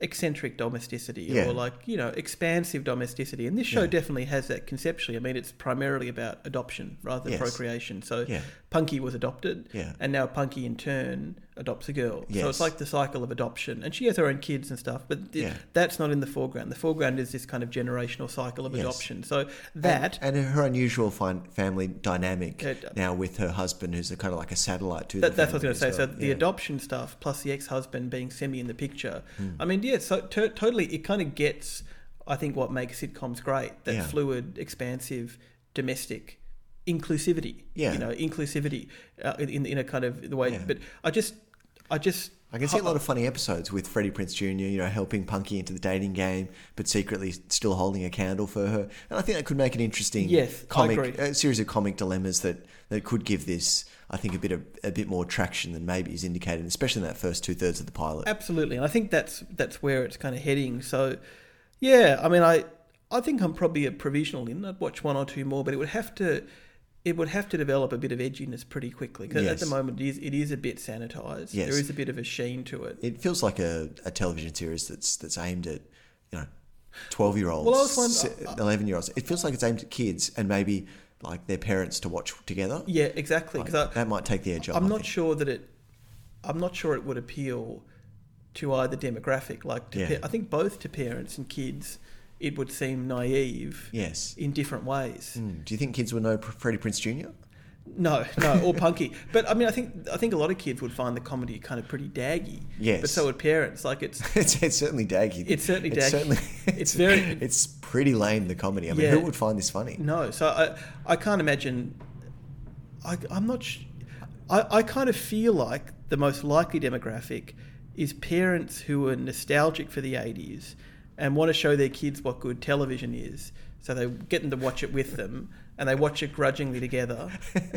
Speaker 1: eccentric domesticity
Speaker 2: Yeah.
Speaker 1: or like you know expansive domesticity and this show
Speaker 2: Yeah.
Speaker 1: definitely has that conceptually i mean it's primarily about adoption rather than
Speaker 2: Yes.
Speaker 1: procreation so
Speaker 2: Yeah.
Speaker 1: punky was adopted
Speaker 2: Yeah.
Speaker 1: and now punky in turn adopts a girl so it's like the cycle of adoption and she has her own kids and stuff but th-
Speaker 2: Yeah.
Speaker 1: that's not in the foreground the foreground is this kind of generational cycle of
Speaker 2: Yes.
Speaker 1: adoption so that
Speaker 2: and, and her unusual family dynamic
Speaker 1: Yeah.
Speaker 2: now with her husband, who's a kind of like a satellite to.
Speaker 1: That,
Speaker 2: the
Speaker 1: that's what I was going to say.
Speaker 2: as
Speaker 1: So
Speaker 2: well.
Speaker 1: the adoption stuff plus the ex-husband being semi in the picture.
Speaker 2: Hmm.
Speaker 1: I mean, yeah, so to- totally, it kind of gets. I think what makes sitcoms great that
Speaker 2: Yeah.
Speaker 1: fluid, expansive, domestic inclusivity.
Speaker 2: Yeah.
Speaker 1: you know, inclusivity uh, in in a kind of the way.
Speaker 2: Yeah.
Speaker 1: But I just, I just.
Speaker 2: I can see a lot of funny episodes with Freddie Prinze Jr. You know, helping Punky into the dating game, but secretly still holding a candle for her. And I think that could make an interesting
Speaker 1: Yes,
Speaker 2: comic, a series of comic dilemmas that, that could give this, I think, a bit of a bit more traction than maybe is indicated, especially in that first two thirds of the pilot.
Speaker 1: Absolutely, and I think that's that's where it's kind of heading. So, yeah, I mean, I I think I'm probably a provisional in. I'd watch one or two more, but it would have to it would have to develop a bit of edginess pretty quickly. 'Cause at the moment, it is it is a bit sanitized.
Speaker 2: Yes.
Speaker 1: There is a bit of a sheen to it.
Speaker 2: It feels like a, a television series that's that's aimed at you know twelve year olds,
Speaker 1: Well, I uh, uh,
Speaker 2: eleven year olds. It feels like it's aimed at kids and maybe like their parents to watch together.
Speaker 1: Yeah, exactly.
Speaker 2: Like,
Speaker 1: Because
Speaker 2: that might take the edge off.
Speaker 1: I'm not sure that it. I'm not sure it would appeal to either demographic. Like, to
Speaker 2: Yeah.
Speaker 1: pa- I think both to parents and kids, it would seem naive
Speaker 2: Yes.
Speaker 1: in different ways.
Speaker 2: Mm. Do you think kids would know Freddie Prinze Jr.?
Speaker 1: No, no, or punky. [laughs] But I mean, I think I think a lot of kids would find the comedy kind of pretty daggy.
Speaker 2: Yes.
Speaker 1: But so would parents. Like it's [laughs]
Speaker 2: it's, it's certainly daggy.
Speaker 1: It's certainly
Speaker 2: It's
Speaker 1: daggy.
Speaker 2: certainly- [laughs]
Speaker 1: It's very-
Speaker 2: It's pretty lame. The comedy. I mean,
Speaker 1: Yeah.
Speaker 2: who would find this funny?
Speaker 1: no. So I I can't imagine. I I'm not. Sh- I I kind of feel like the most likely demographic is parents who are nostalgic for the '80s and want to show their kids what good television is. So they get them to watch it with them, and they watch it grudgingly together,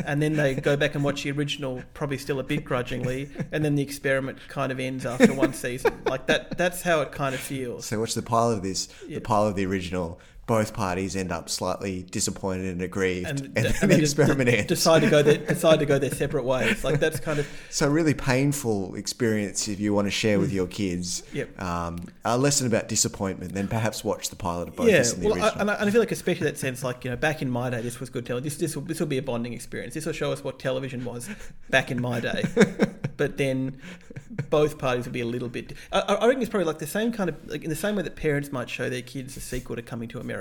Speaker 1: and then they go back and watch the original, probably still a bit grudgingly, and then the experiment kind of ends after one season. Like that. That's how it kind of feels.
Speaker 2: So watch the pile of this,
Speaker 1: Yeah.
Speaker 2: the pile of the original. Both parties end up slightly disappointed and aggrieved, and,
Speaker 1: and,
Speaker 2: the [laughs] experiment ends.
Speaker 1: decide to go their decide to go their separate ways. Like that's kind of
Speaker 2: So really painful experience if you want to share with your kids.
Speaker 1: Mm. Yep.
Speaker 2: Um, a lesson about disappointment. Then perhaps watch the pilot of both
Speaker 1: yeah.
Speaker 2: and the
Speaker 1: Well, I, and, I, and I feel like especially that sense, like you know, back in my day, this was good television. This this will, this will be a bonding experience. This will show us what television was back in my day. [laughs] but then both parties will be a little bit. I, I reckon it's probably like the same kind of like in the same way that parents might show their kids a sequel to Coming to America.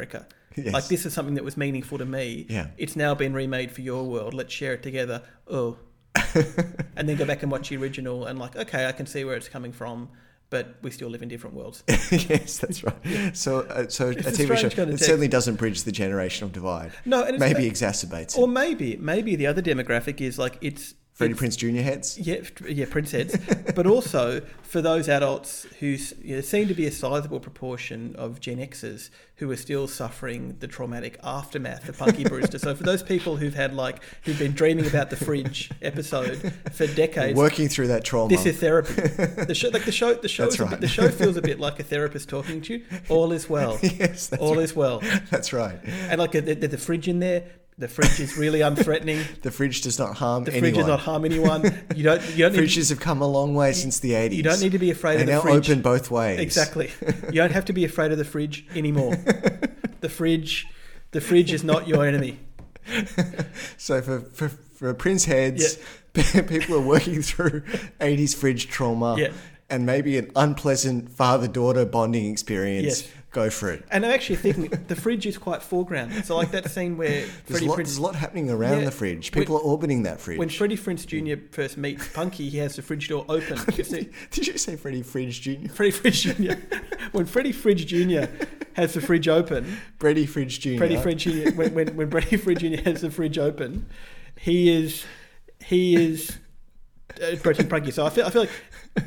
Speaker 2: Yes.
Speaker 1: Like this is something that was meaningful to me.
Speaker 2: Yeah.
Speaker 1: It's now been remade for your world. Let's share it together. Oh. [laughs] and then go back and watch the original and like, okay, I can see where it's coming from, but we still live in different worlds. [laughs]
Speaker 2: yes, that's right. So, uh, so
Speaker 1: It's a
Speaker 2: TV show
Speaker 1: kind of
Speaker 2: it certainly doesn't bridge the generational divide.
Speaker 1: No, and it's
Speaker 2: maybe
Speaker 1: ma-
Speaker 2: exacerbates it.
Speaker 1: Or maybe, maybe the other demographic is like it's
Speaker 2: Freddie Prinze Jr. heads.
Speaker 1: Yeah, yeah, Prinze heads, but also for those adults who you know, seem to be a sizable proportion of Gen Xers who are still suffering the traumatic aftermath of Punky [laughs] Brewster. So for those people who've had like who've been dreaming about the fridge episode for decades,
Speaker 2: Working through that trauma.
Speaker 1: this is therapy. The show, like the show, the show,
Speaker 2: right.
Speaker 1: bit, the show feels a bit like a therapist talking to you. All is well. [laughs]
Speaker 2: yes,
Speaker 1: All
Speaker 2: right.
Speaker 1: is well. [laughs]
Speaker 2: That's right.
Speaker 1: And like the, the, the fridge in there, the fridge is really unthreatening. [laughs]
Speaker 2: The fridge does not harm
Speaker 1: The
Speaker 2: anyone.
Speaker 1: The fridge does not harm anyone. You don't. You don't.
Speaker 2: Fridges have come a long way since the 80s.
Speaker 1: You don't need to be afraid
Speaker 2: They're
Speaker 1: of the fridge.
Speaker 2: now
Speaker 1: fridge.
Speaker 2: open both ways.
Speaker 1: Exactly. [laughs] You don't have to be afraid of the fridge anymore. the fridge, the fridge is not your enemy. [laughs]
Speaker 2: So for, for, for Prinze heads, people are working through 80s fridge trauma
Speaker 1: Yeah.
Speaker 2: and maybe an unpleasant father-daughter bonding experience.
Speaker 1: Yes.
Speaker 2: Go for it.
Speaker 1: And I'm actually thinking the fridge is quite foregrounded. So like that scene where
Speaker 2: There's,
Speaker 1: Freddie
Speaker 2: lot,
Speaker 1: Prinze
Speaker 2: there's a lot happening around
Speaker 1: Yeah.
Speaker 2: the fridge.
Speaker 1: When-
Speaker 2: People are orbiting that fridge.
Speaker 1: when Freddie Prinze Jr. first meets Punky, he has the fridge door open. [laughs]
Speaker 2: Did you say Freddie Fridge Jr.?
Speaker 1: Freddie Fridge Jr. [laughs] when Freddie Fridge Jr. has the fridge open,
Speaker 2: Freddie Fridge Jr.
Speaker 1: Freddie Fridge Jr. When, when, when Freddie Fridge Jr. has the fridge open, he is he is uh, approaching Punky. So I feel I feel like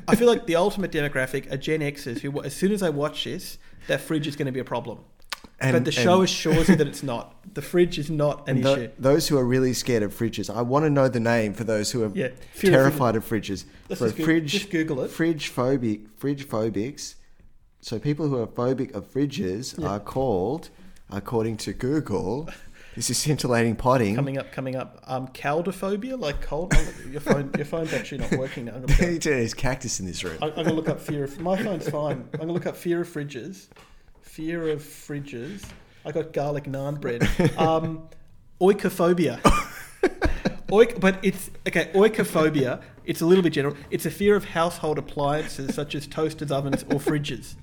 Speaker 1: I feel like the ultimate demographic are Gen Xers who, as soon as they watch this, that fridge is going to be a problem.
Speaker 2: And-
Speaker 1: but the show assures you that it's not. The fridge is not an
Speaker 2: tho-
Speaker 1: issue.
Speaker 2: those who are really scared of fridges, I want to know the name for those who are
Speaker 1: Yeah,
Speaker 2: terrified of fridges.
Speaker 1: Let's
Speaker 2: for
Speaker 1: just,
Speaker 2: fridge,
Speaker 1: just Google it.
Speaker 2: fridge phobic, fridge phobics. So people who are phobic of fridges
Speaker 1: Yeah.
Speaker 2: are called, according to Google, this is scintillating potting.
Speaker 1: Coming up, coming up. Um, caldophobia, like cold. your phone, your phone's actually not working now. [laughs]
Speaker 2: There's cactus in this room.
Speaker 1: I'm gonna look up fear of. My phone's fine. I'm gonna look up fear of fridges. Fear of fridges. I got garlic naan bread. [laughs] Um, oikophobia. [laughs] Oik, but it's okay. Oikophobia. It's a little bit general. It's a fear of household appliances such as toasters, ovens, or fridges.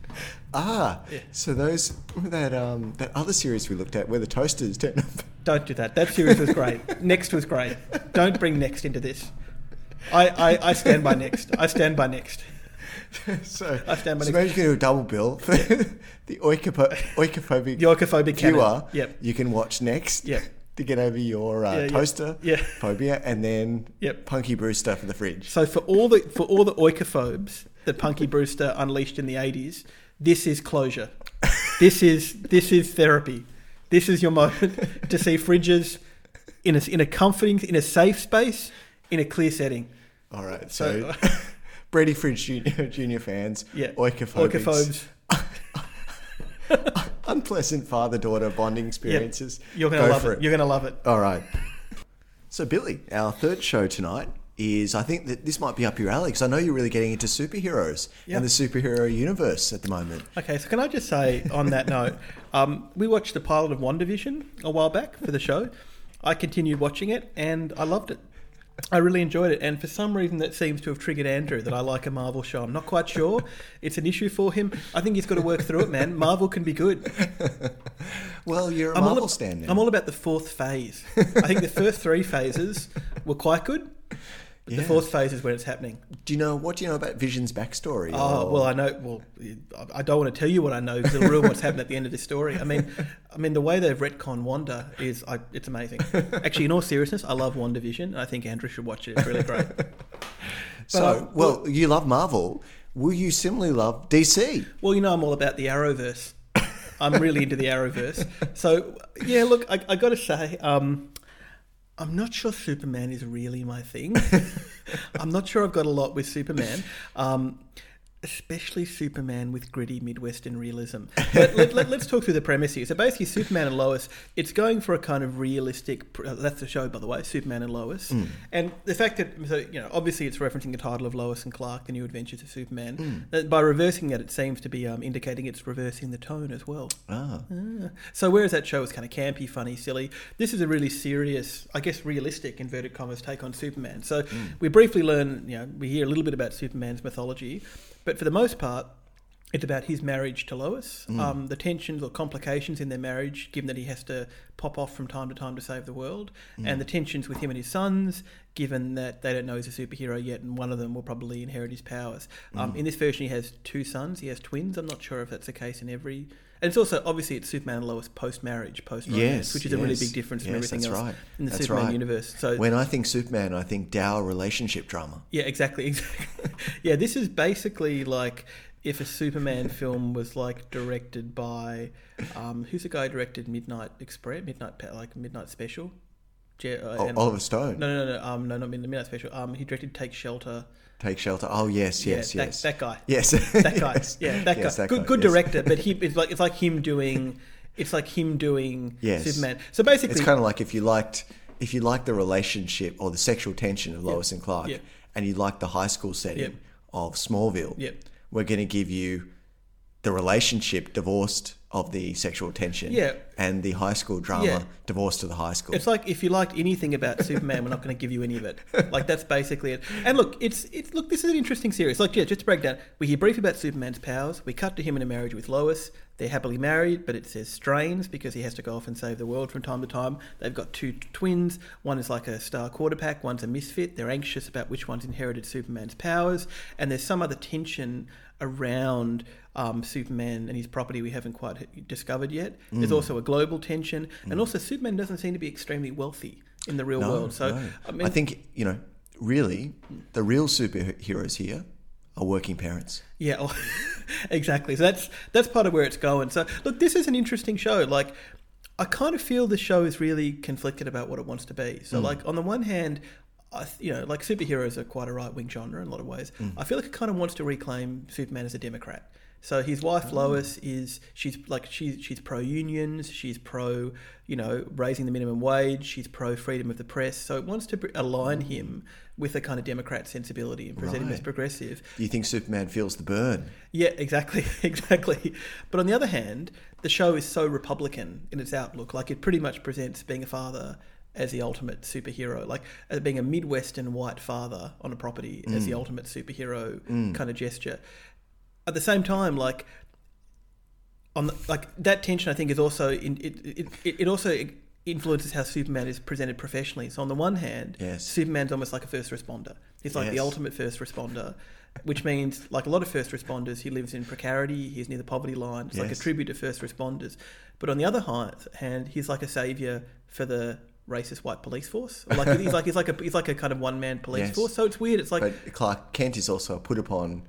Speaker 2: Ah,
Speaker 1: Yeah.
Speaker 2: so those that um that other series we looked at where the toasters turn [laughs] up.
Speaker 1: Don't do that. That series was great. Next was great. Don't bring Next into this. I, I, I stand by Next. I stand by Next. [laughs]
Speaker 2: so,
Speaker 1: I stand by
Speaker 2: so
Speaker 1: Next.
Speaker 2: maybe you can do a double bill for the oikopho- oikophobic
Speaker 1: The oikophobic
Speaker 2: viewer.
Speaker 1: canon. Yep.
Speaker 2: You can watch next.
Speaker 1: Yep.
Speaker 2: To get over your uh,
Speaker 1: Yeah,
Speaker 2: toaster
Speaker 1: Yeah.
Speaker 2: phobia, and then
Speaker 1: Yep.
Speaker 2: Punky Brewster for the fridge.
Speaker 1: So for all the for all the oikophobes that Punky Brewster unleashed in the eighties, this is closure. This is this is therapy. This is your moment [laughs] to see fridges in a in a comforting, in a safe space, in a clear setting.
Speaker 2: All right. So,
Speaker 1: So- [laughs]
Speaker 2: Brady Fridge Junior, junior fans,
Speaker 1: Yeah,
Speaker 2: oikophobics,
Speaker 1: oikophobes.
Speaker 2: Unpleasant father-daughter bonding experiences.
Speaker 1: You're gonna
Speaker 2: Go
Speaker 1: love
Speaker 2: for
Speaker 1: it. You're gonna love it.
Speaker 2: All right. So, Billy, our third show tonight is I think that this might be up your alley because I know you're really getting into superheroes
Speaker 1: Yeah.
Speaker 2: and the superhero universe at the moment.
Speaker 1: Okay, so can I just say on that [laughs] note, um, we watched the pilot of WandaVision a while back for the show. I continued watching it and I loved it. I really enjoyed it, and for some reason that seems to have triggered Andrew that I like a Marvel show. I'm not quite sure. It's an issue for him. I think he's got to work through it, man. Marvel can be good. [laughs]
Speaker 2: Well, you're a
Speaker 1: I'm
Speaker 2: Marvel
Speaker 1: all,
Speaker 2: stand now.
Speaker 1: I'm all about the fourth phase. I think the first three phases were quite good. But
Speaker 2: Yeah.
Speaker 1: The fourth phase is when it's happening.
Speaker 2: do you know what do you know about Vision's backstory?
Speaker 1: Oh
Speaker 2: Or-
Speaker 1: well, I know. Well, I don't want to tell you what I know because it'll ruin what's happened at the end of this story. I mean, I mean the way they've retconned Wanda is, I, it's amazing. Actually, in all seriousness, I love WandaVision, and I think Andrew should watch it. It's really great. [laughs]
Speaker 2: so,
Speaker 1: uh,
Speaker 2: well, you love Marvel. Will you similarly love DC?
Speaker 1: Well, you know, I'm all about the Arrowverse. I'm really into the Arrowverse. [laughs] So yeah, look, I, I got to say, um, I'm not sure Superman is really my thing. [laughs] I'm not sure I've got a lot with Superman. Um, especially Superman with gritty Midwestern realism. But let, let, us talk through the premise here. So basically, Superman and Lois, it's going for a kind of realistic. uh, That's the show, by the way, Superman and Lois. And the fact that, so, you know, obviously it's referencing the title of Lois and Clark, The New Adventures of Superman. That by reversing that, it seems to be um, indicating it's reversing the tone as well.
Speaker 2: Ah,
Speaker 1: Ah. So whereas that show was kind of campy, funny, silly, this is a really serious, I guess, realistic inverted commas take on Superman. So we briefly learn, you know, we hear a little bit about Superman's mythology, but for the most part, it's about his marriage to Lois, um, the tensions or complications in their marriage, given that he has to pop off from time to time to save the world, and the tensions with him and his sons, given that they don't know he's a superhero yet, and one of them will probably inherit his powers. Um, In this version, he has two sons. He has twins. I'm not sure if that's the case in every. And it's also obviously it's Superman and Lois post marriage, post romance,
Speaker 2: Yes,
Speaker 1: which is a really big difference from
Speaker 2: yes,
Speaker 1: everything
Speaker 2: that's
Speaker 1: else
Speaker 2: right.
Speaker 1: in the
Speaker 2: That's
Speaker 1: Superman
Speaker 2: right.
Speaker 1: universe. So
Speaker 2: when I think Superman, I think Dow relationship drama.
Speaker 1: yeah, exactly, [laughs] exactly. yeah, this is basically like if a Superman film was like directed by um, who's the guy who directed Midnight Express, Midnight like Midnight Special. Je- uh,
Speaker 2: Oh,
Speaker 1: and-
Speaker 2: Oliver Stone,
Speaker 1: no, no, no, no, um, no, not Midnight Special. Um, he directed Take Shelter.
Speaker 2: Take Shelter. Oh yes, yes,
Speaker 1: yeah,
Speaker 2: yes,
Speaker 1: That, that guy.
Speaker 2: yes,
Speaker 1: That guy. [laughs]
Speaker 2: Yes.
Speaker 1: Yeah, that
Speaker 2: Yes,
Speaker 1: guy.
Speaker 2: that
Speaker 1: good,
Speaker 2: guy,
Speaker 1: good
Speaker 2: yes.
Speaker 1: director, but he [laughs] it's like it's like him doing. It's like him doing
Speaker 2: Yes.
Speaker 1: Superman. So basically,
Speaker 2: It's kind of like if you liked if you liked the relationship or the sexual tension of Lois and Clark,
Speaker 1: Yeah.
Speaker 2: and you liked the high school setting of Smallville,
Speaker 1: Yep.
Speaker 2: We're going to give you the relationship divorced of the sexual tension,
Speaker 1: Yeah.
Speaker 2: and the high school drama
Speaker 1: Yeah.
Speaker 2: divorced to the high school.
Speaker 1: It's like if you liked anything about Superman, we're not going to give you any of it. Like that's basically it. And look, it's it's look, this is an interesting series. Like yeah, just to break down, we hear briefly about Superman's powers. We cut to him in a marriage with Lois. They're happily married, but it says strains because he has to go off and save the world from time to time. They've got two twins. One is like a star quarterback, one's a misfit. They're anxious about which one's inherited Superman's powers. And there's some other tension around um, Superman and his property we haven't quite discovered yet.
Speaker 2: Mm.
Speaker 1: There's also a global tension. And also, Superman doesn't seem to be extremely wealthy in the real
Speaker 2: No,
Speaker 1: world. So,
Speaker 2: no.
Speaker 1: I mean,
Speaker 2: I think you know, really, the real superheroes here are working parents.
Speaker 1: Yeah, well, [laughs] exactly. So that's that's part of where it's going. So look, this is an interesting show. Like, I kind of feel the show is really conflicted about what it wants to be. So, like, on the one hand, I, you know, like superheroes are quite a right wing genre in a lot of ways. Mm. I feel like it kind of wants to reclaim Superman as a Democrat. So his wife ah. Lois is she's like she's she's pro unions, she's pro you know raising the minimum wage, she's pro freedom of the press. So it wants to align mm. him with a kind of Democrat sensibility and present him as progressive.
Speaker 2: Do you think Superman feels the burn?
Speaker 1: Yeah, exactly, [laughs] exactly. But on the other hand, the show is so Republican in its outlook. Like it pretty much presents being a father as the ultimate superhero, like as being a Midwestern white father on a property as the mm. ultimate superhero mm. kind of gesture. At the same time, like on the, like that tension, I think is also in, it, it, it also influences how Superman is presented professionally. So on the one hand,
Speaker 2: Yes.
Speaker 1: Superman's almost like a first responder. He's like the ultimate first responder, which means, like a lot of first responders, he lives in precarity. He's near the poverty line. It's like a tribute to first responders. But on the other hand, he's like a savior for the racist white police force. Like he's like he's like a he's like a kind of one man police
Speaker 2: Yes.
Speaker 1: force. So it's weird. It's like
Speaker 2: But Clark Kent is also a put upon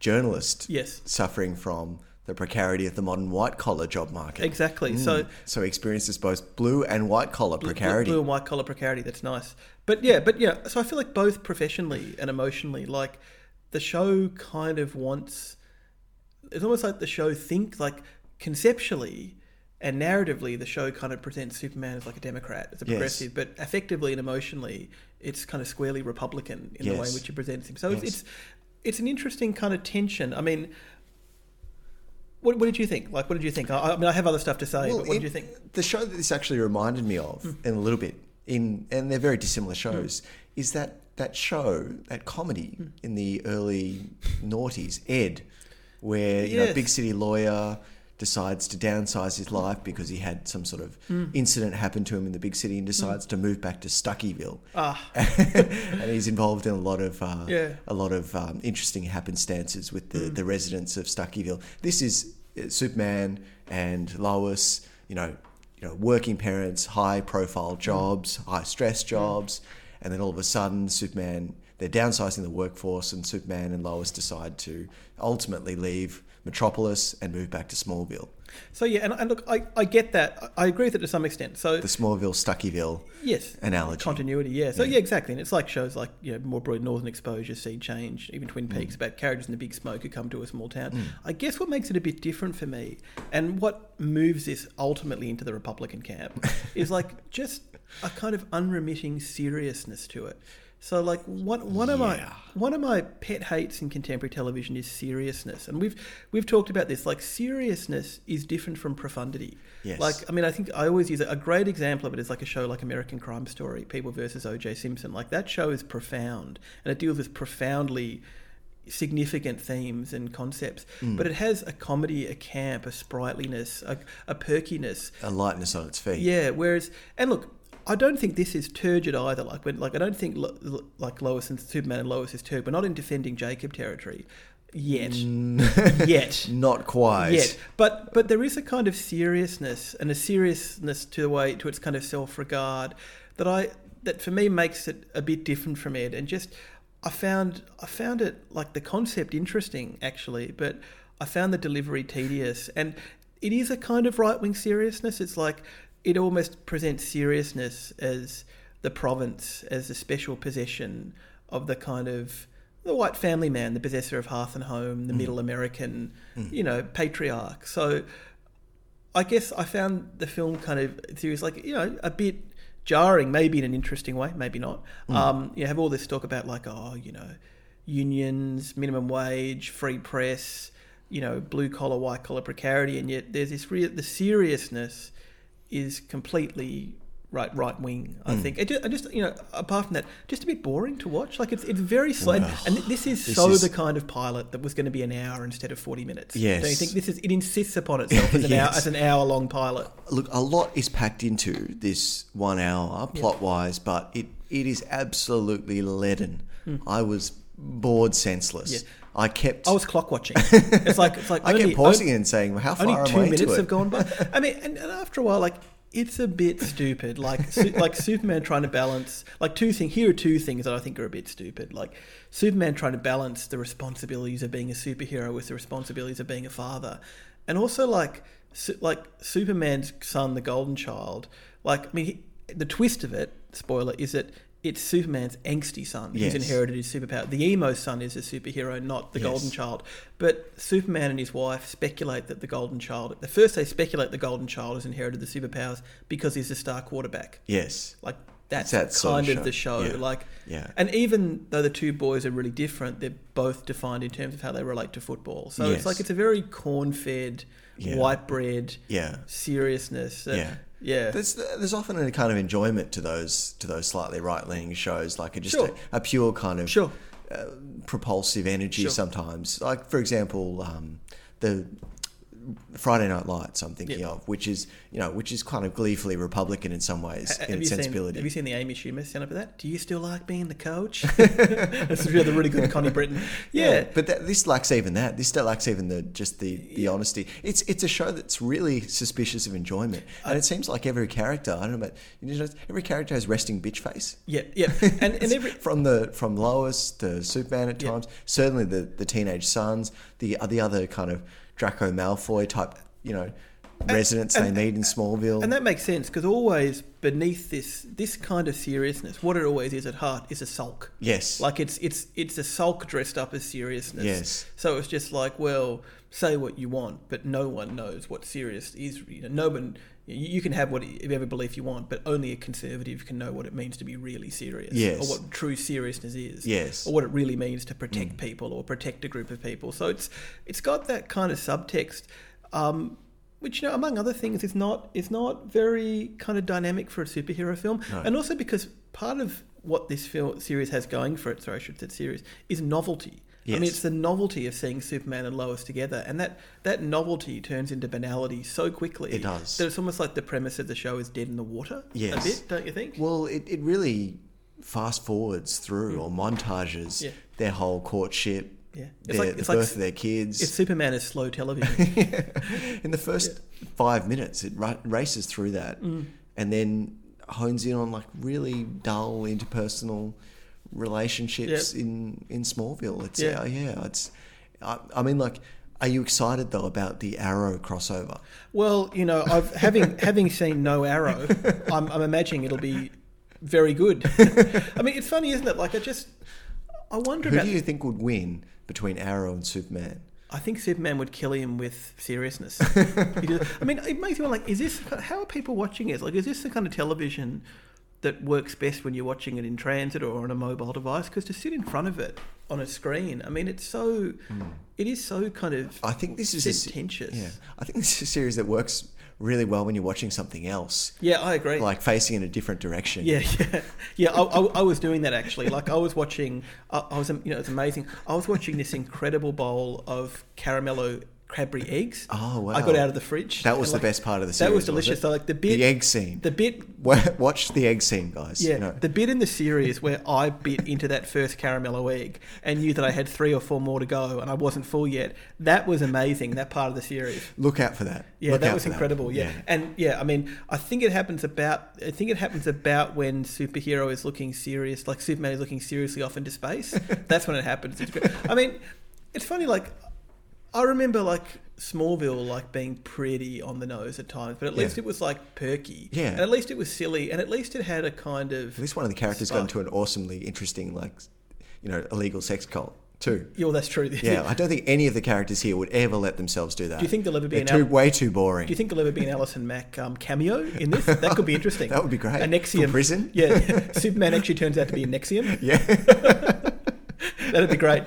Speaker 2: journalist
Speaker 1: yes,
Speaker 2: suffering from the precarity of the modern white collar job market.
Speaker 1: exactly. Mm. So
Speaker 2: So he experiences both blue and white collar
Speaker 1: Blue-
Speaker 2: precarity.
Speaker 1: Blue and white collar precarity. That's nice. But yeah, but yeah. So I feel like both professionally and emotionally, like the show kind of wants. It's almost like the show think like conceptually and narratively, the show kind of presents Superman as like a Democrat, as a
Speaker 2: Yes.
Speaker 1: progressive, but effectively and emotionally, it's kind of squarely Republican in the way in which it presents him. So
Speaker 2: Yes.
Speaker 1: it's, it's it's an interesting kind of tension. I mean. What, what did you think? Like, what did you think? I, I mean, I have other stuff to say,
Speaker 2: Well,
Speaker 1: but what
Speaker 2: it-
Speaker 1: did you think?
Speaker 2: The show that this actually reminded me of, hmm. in a little bit, in and they're very dissimilar hmm. shows, is that that show, that comedy hmm. in the early noughties, Ed, where you know big city lawyer decides to downsize his life because he had some sort of incident happen to him in the big city and decides to move back to Stuckeyville.
Speaker 1: Ah, [laughs]
Speaker 2: and he's involved in a lot of uh,
Speaker 1: Yeah.
Speaker 2: a lot of um, interesting happenstances with the, the residents of Stuckeyville. This is uh, Superman and Lois, you know, you know, working parents, high profile jobs, high stress jobs, and then all of a sudden, Superman they're downsizing the workforce, and Superman and Lois decide to ultimately leave Metropolis and move back to Smallville,
Speaker 1: So yeah, and, and look, I, I get that. I agree with it to some extent. So
Speaker 2: the Smallville Stuckeyville
Speaker 1: yes,
Speaker 2: analogy.
Speaker 1: continuity. Yeah. So
Speaker 2: Yeah.
Speaker 1: yeah. exactly. And it's like shows like you know more broad Northern Exposure, Sea Change, even Twin mm. Peaks about characters in the big smoke who come to a small town. Mm. I guess what makes it a bit different for me, and what moves this ultimately into the Republican camp, [laughs] is like just a kind of unremitting seriousness to it. So like one one of my one of my pet hates in contemporary television is seriousness, and we've we've talked about this. Like seriousness is different from profundity.
Speaker 2: Yes.
Speaker 1: Like I mean, I think I always use it. a great example of it is like a show like American Crime Story, People versus O.J. Simpson. Like that show is profound, and it deals with profoundly significant themes and concepts. Mm. But it has a comedy, a camp, a sprightliness, a, a perkiness.
Speaker 2: a lightness on its feet.
Speaker 1: Yeah. Whereas, and look, I don't think this is turgid either. Like when, like I don't think Lo, Lo- like Lois and Superman and Lois is turgid. We're not in defending Jacob territory yet. Mm. [laughs] yet.
Speaker 2: Not quite.
Speaker 1: Yet, but but there is a kind of seriousness and a seriousness to the way to its kind of self-regard that I that for me makes it a bit different from Ed, and just I found I found it like the concept interesting actually, but I found the delivery tedious, and it is a kind of right-wing seriousness. It's like it almost presents seriousness as the province, as a special possession of the kind of the white family man, the possessor of hearth and home, the mm. middle American, mm. you know, patriarch. So I guess I found the film kind of series like you know a bit jarring, maybe in an interesting way, maybe not. Mm. Um, you have all this talk about like oh you know unions, minimum wage, free press, you know blue collar, white collar precarity, and yet there's this real the seriousness is completely right right wing. I
Speaker 2: Hmm.
Speaker 1: think it just, I just you know apart from that, just a bit boring to watch. Like it's it's very slow, and, this is
Speaker 2: this
Speaker 1: so
Speaker 2: is-
Speaker 1: the kind of pilot that was going to be an hour instead of forty minutes.
Speaker 2: Yes.
Speaker 1: don't you think this is it insists upon itself as an [laughs] hour as an hour long pilot?
Speaker 2: Look, a lot is packed into this one hour plot wise, but it, it is absolutely leaden. I was bored senseless.
Speaker 1: Yeah.
Speaker 2: I kept
Speaker 1: I was clock watching. [laughs] It's like it's like
Speaker 2: I
Speaker 1: only,
Speaker 2: kept pausing it and saying, well, "How far
Speaker 1: only two minutes
Speaker 2: it?"
Speaker 1: have gone by. [laughs] I mean, and, and after a while, like it's a bit stupid. Like su- like Superman trying to balance like two things. Here are two things that I think are a bit stupid. Like Superman trying to balance the responsibilities of being a superhero with the responsibilities of being a father, and also like su- like Superman's son, the Golden Child. Like I mean, he, the twist of it, spoiler, is that. It's Superman's angsty son
Speaker 2: Yes.
Speaker 1: who's inherited his superpower. The emo son is a superhero, not the
Speaker 2: Yes.
Speaker 1: Golden Child. But Superman and his wife speculate that the Golden Child. At first, they speculate the Golden Child has inherited the superpowers because he's a star quarterback.
Speaker 2: Yes.
Speaker 1: Like that's
Speaker 2: That sort
Speaker 1: kind
Speaker 2: of
Speaker 1: of, the show.
Speaker 2: Yeah.
Speaker 1: Like,
Speaker 2: Yeah.
Speaker 1: and even though the two boys are really different, they're both defined in terms of how they relate to football. So
Speaker 2: Yes.
Speaker 1: it's like it's a very corn-fed,
Speaker 2: Yeah.
Speaker 1: white bread
Speaker 2: Yeah.
Speaker 1: seriousness.
Speaker 2: Yeah.
Speaker 1: Yeah.
Speaker 2: There's there's often a kind of enjoyment to those to those slightly right leaning shows, like a, just
Speaker 1: Sure.
Speaker 2: a, a pure kind of
Speaker 1: Sure.
Speaker 2: uh, propulsive energy.
Speaker 1: Sure.
Speaker 2: Sometimes, like for example, um, the Friday Night Lights. I'm thinking
Speaker 1: Yeah.
Speaker 2: of, which is you know which is kind of gleefully Republican in some ways
Speaker 1: Ha-
Speaker 2: in its
Speaker 1: you, seen,
Speaker 2: sensibility.
Speaker 1: have you seen the Amy Schumer stand up for that? Do you still like being the coach? [laughs] [laughs] This is really, really good Connie Britton. Yeah.
Speaker 2: but that, this lacks even that. This still lacks even the just the, the honesty. It's it's a show that's really suspicious of enjoyment, and it seems like every character. I don't know, but you know, every character has resting bitch face.
Speaker 1: Yeah, yeah. [laughs] And, and every,
Speaker 2: from the from Lois to Superman at
Speaker 1: Yeah.
Speaker 2: times, certainly the the teenage sons, the the other kind of Draco Malfoy type, you know, residents
Speaker 1: and-
Speaker 2: they meet in Smallville.
Speaker 1: And that makes sense because always beneath this this kind of seriousness, what it always is at heart is a sulk.
Speaker 2: yes,
Speaker 1: Like it's it's it's a sulk dressed up as seriousness.
Speaker 2: Yes.
Speaker 1: So it's just like, well, say what you want, but no one knows what serious is. You know, no one. You can have whatever belief you want, but only a conservative can know what it means to be really serious,
Speaker 2: Yes.
Speaker 1: or what true seriousness is,
Speaker 2: Yes.
Speaker 1: or what it really means to protect people or protect a group of people. So it's it's got that kind of subtext. Um, which you know, among other things, is not is not very kind of dynamic for a superhero film,
Speaker 2: No.
Speaker 1: and also because part of what this film series has going for it, sorry, I should say series, is novelty. I mean, it's the novelty of seeing Superman and Lois together, and that that novelty turns into banality so quickly.
Speaker 2: It does.
Speaker 1: That it's almost like the premise of the show is dead in the water.
Speaker 2: Yes.
Speaker 1: a bit, don't you think?
Speaker 2: well, it, it really fast forwards through or montages
Speaker 1: Mm. Yeah.
Speaker 2: their whole courtship,
Speaker 1: Yeah. It's
Speaker 2: their,
Speaker 1: like-
Speaker 2: the
Speaker 1: it's like-
Speaker 2: birth of their kids.
Speaker 1: If Superman is slow television, [laughs]
Speaker 2: in the first five minutes, it ra- races through that,
Speaker 1: Mm.
Speaker 2: and then hones in on like really dull interpersonal relationships in in Smallville. It's
Speaker 1: Yeah.
Speaker 2: yeah, yeah. It's. I, I mean, like, are you excited though about the Arrow crossover?
Speaker 1: well, you know, I've having [laughs] having seen no Arrow, I'm, I'm imagining it'll be very good. I mean, it's funny, isn't it? Like, I just I wonder
Speaker 2: Who
Speaker 1: about.
Speaker 2: do you think would win between Arrow and Superman?
Speaker 1: I think Superman would kill him with seriousness. [laughs] I mean, it makes me wonder, like, is this how are people watching it? Like, is this the kind of television that works best when you're watching it in transit or on a mobile device? Because to sit in front of it on a screen, I mean, it's so, hmm. it is so kind of.
Speaker 2: I think this is a. Yeah, I think this is a series that works really well when you're watching something else,
Speaker 1: Yeah, I agree.
Speaker 2: like facing in a different direction.
Speaker 1: Yeah, [laughs] yeah, yeah. I, I, I was doing that actually. Like I was watching. I, I was, you know, it's amazing. I was watching this incredible bowl of caramello Cadbury eggs.
Speaker 2: Oh, wow.
Speaker 1: I got out of the fridge.
Speaker 2: That was
Speaker 1: and,
Speaker 2: the best part of the series.
Speaker 1: That was delicious.
Speaker 2: it?
Speaker 1: So like the bit,
Speaker 2: the egg scene.
Speaker 1: the bit
Speaker 2: Wa- Watch the egg scene, guys.
Speaker 1: Yeah,
Speaker 2: You know.
Speaker 1: the bit in the series where I bit into that first caramello egg and knew that I had three or four more to go and I wasn't full yet. That was amazing. That part of the series.
Speaker 2: Look out for that.
Speaker 1: Yeah,
Speaker 2: Look
Speaker 1: that was incredible. Yeah. and yeah, I mean, I think it happens about. I think it happens about when superhero is looking serious, like Superman is looking seriously off into space. [laughs] That's when it happens. I mean, it's funny. Like, I remember like Smallville like being pretty on the nose at times, but at
Speaker 2: Yeah.
Speaker 1: least it was like perky.
Speaker 2: Yeah.
Speaker 1: and at least it was silly, and at least it had a kind of.
Speaker 2: At least one of the characters got into an awesomely interesting, like, you know, illegal sex cult too.
Speaker 1: Yeah, well, that's true.
Speaker 2: Yeah, [laughs] I don't think any of the characters here would ever let themselves do that.
Speaker 1: Do you think there'll ever be
Speaker 2: They're
Speaker 1: an
Speaker 2: too
Speaker 1: Al-
Speaker 2: way too boring?
Speaker 1: Do you think there'll ever be an Alison Mack um, cameo in this? That could be [laughs] interesting.
Speaker 2: That would be great.
Speaker 1: A NXIVM
Speaker 2: For prison?
Speaker 1: Yeah, [laughs] Superman actually turns out to be a NXIVM.
Speaker 2: yeah,
Speaker 1: That'd be great.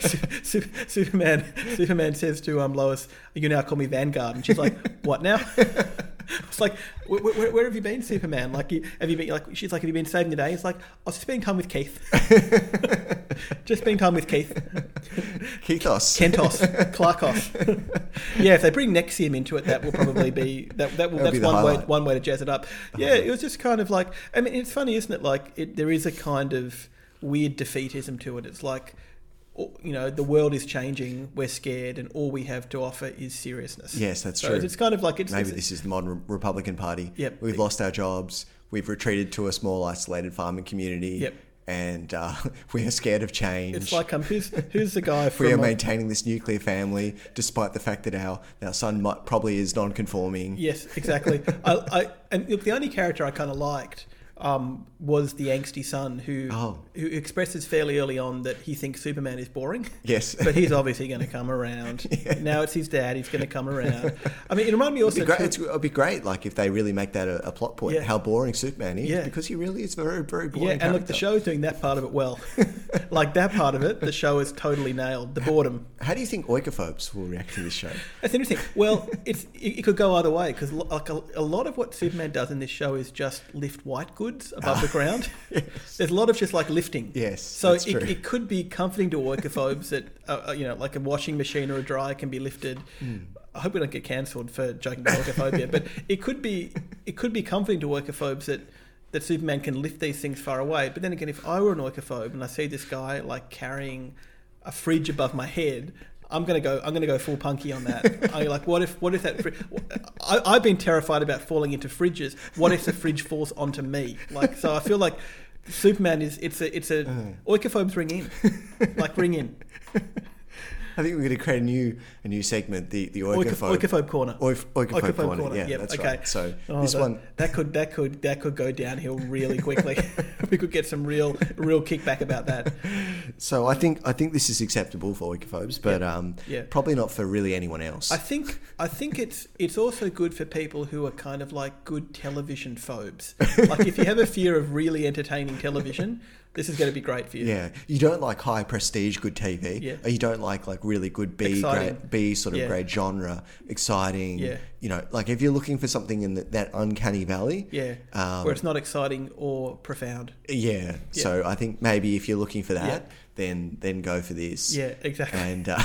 Speaker 1: Su- Su- Superman, Superman says to um, Lois, "You now call me Vanguard," and she's like, "What now?" [laughs] It's like, where, where, where have you been, Superman? Like, have you been? Like, she's like, have you been saving the day? It's like, I was spending time with Keith. [laughs] just spending time with Keith.
Speaker 2: Keithos.
Speaker 1: Kentos, [laughs] Clarkos. yeah, if they bring NXIVM into it, that will probably be that. that will,
Speaker 2: That'll
Speaker 1: that's one way one way to jazz it up. Yeah, it was just kind of like. I mean, it's funny, isn't it? Like, it, there is a kind of weird defeatism to it. It's like, you know, the world is changing. We're scared, and all we have to offer is seriousness.
Speaker 2: Yes, that's
Speaker 1: so
Speaker 2: true.
Speaker 1: It's kind of like it's
Speaker 2: Maybe
Speaker 1: it's-
Speaker 2: this is the modern Republican Party.
Speaker 1: Yep.
Speaker 2: We've lost our jobs. We've retreated to a small, isolated farming community.
Speaker 1: Yep.
Speaker 2: And uh, [laughs] we are scared of change.
Speaker 1: It's like um, who's who's the guy [laughs] from
Speaker 2: we are maintaining this nuclear family, despite the fact that our, our son might, probably is non-conforming.
Speaker 1: Yes, exactly. [laughs] I, I and look, the only character I kind of liked um, was the angsty son who
Speaker 2: Oh.
Speaker 1: who expresses fairly early on that he thinks Superman is boring.
Speaker 2: Yes. [laughs]
Speaker 1: but he's obviously going to come around. [laughs] Now it's his dad. He's going to come around. I mean, it reminded me also.
Speaker 2: It'd be, great,
Speaker 1: too-
Speaker 2: it'd be great, like if they really make that a, a plot point.
Speaker 1: Yeah.
Speaker 2: How boring Superman is,
Speaker 1: Yeah.
Speaker 2: because he really is very, very boring.
Speaker 1: yeah, and look, the
Speaker 2: character.
Speaker 1: show's doing that part of it well. [laughs] like that part of it, the show is totally nailed. The boredom.
Speaker 2: How do you think oikophobes will react to this show?
Speaker 1: That's interesting. Well, it's it, it could go either way because like a, a lot of what Superman does in this show is just lift white goods above the ground. [laughs] There's a lot of just like lifting.
Speaker 2: Yes,
Speaker 1: So it, it could be comforting to oikophobes that [laughs] uh, uh, you know, like a washing machine or a dryer can be lifted.
Speaker 2: Hmm.
Speaker 1: I hope we don't get cancelled for joking about oikophobia, but it could be it could be comforting to oikophobes that. That Superman can lift these things far away, but then again, if I were an oikophobe and I see this guy like carrying a fridge above my head, I'm gonna go. I'm gonna go full punky on that. [laughs] I like, what if? What if that? Fri- I, I've been terrified about falling into fridges. What if the fridge falls onto me? Like, so I feel like Superman is. It's a. It's a. Uh. Oikophobes ring in. Like ring in.
Speaker 2: I think we're going to create a new a new segment, the the
Speaker 1: Oikophobe,
Speaker 2: oikophobe,
Speaker 1: oikophobe corner.
Speaker 2: Oif- oikophobe corner. Yeah,
Speaker 1: Yep,
Speaker 2: that's
Speaker 1: okay.
Speaker 2: right. So
Speaker 1: Oh,
Speaker 2: this
Speaker 1: that,
Speaker 2: one,
Speaker 1: that could that could that could go downhill really quickly. [laughs] [laughs] we could get some real real kickback about that.
Speaker 2: so I think I think this is acceptable for oikophobes, but um,
Speaker 1: Yeah.
Speaker 2: probably not for really anyone else.
Speaker 1: I think I think it's it's also good for people who are kind of like good television phobes. [laughs] like if you have a fear of really entertaining television, this is going to be great for you.
Speaker 2: yeah, you don't like high prestige good TV,
Speaker 1: Yeah.
Speaker 2: or you don't like like really good B
Speaker 1: Exciting.
Speaker 2: grade, B sort of
Speaker 1: Yeah.
Speaker 2: grade genre, exciting.
Speaker 1: Yeah.
Speaker 2: You know, like if you're looking for something in the, that uncanny valley,
Speaker 1: Yeah,
Speaker 2: Um,
Speaker 1: where it's not exciting or profound.
Speaker 2: yeah. So I think maybe if you're looking for that,
Speaker 1: Yeah.
Speaker 2: then then go for this.
Speaker 1: Yeah, exactly.
Speaker 2: And uh,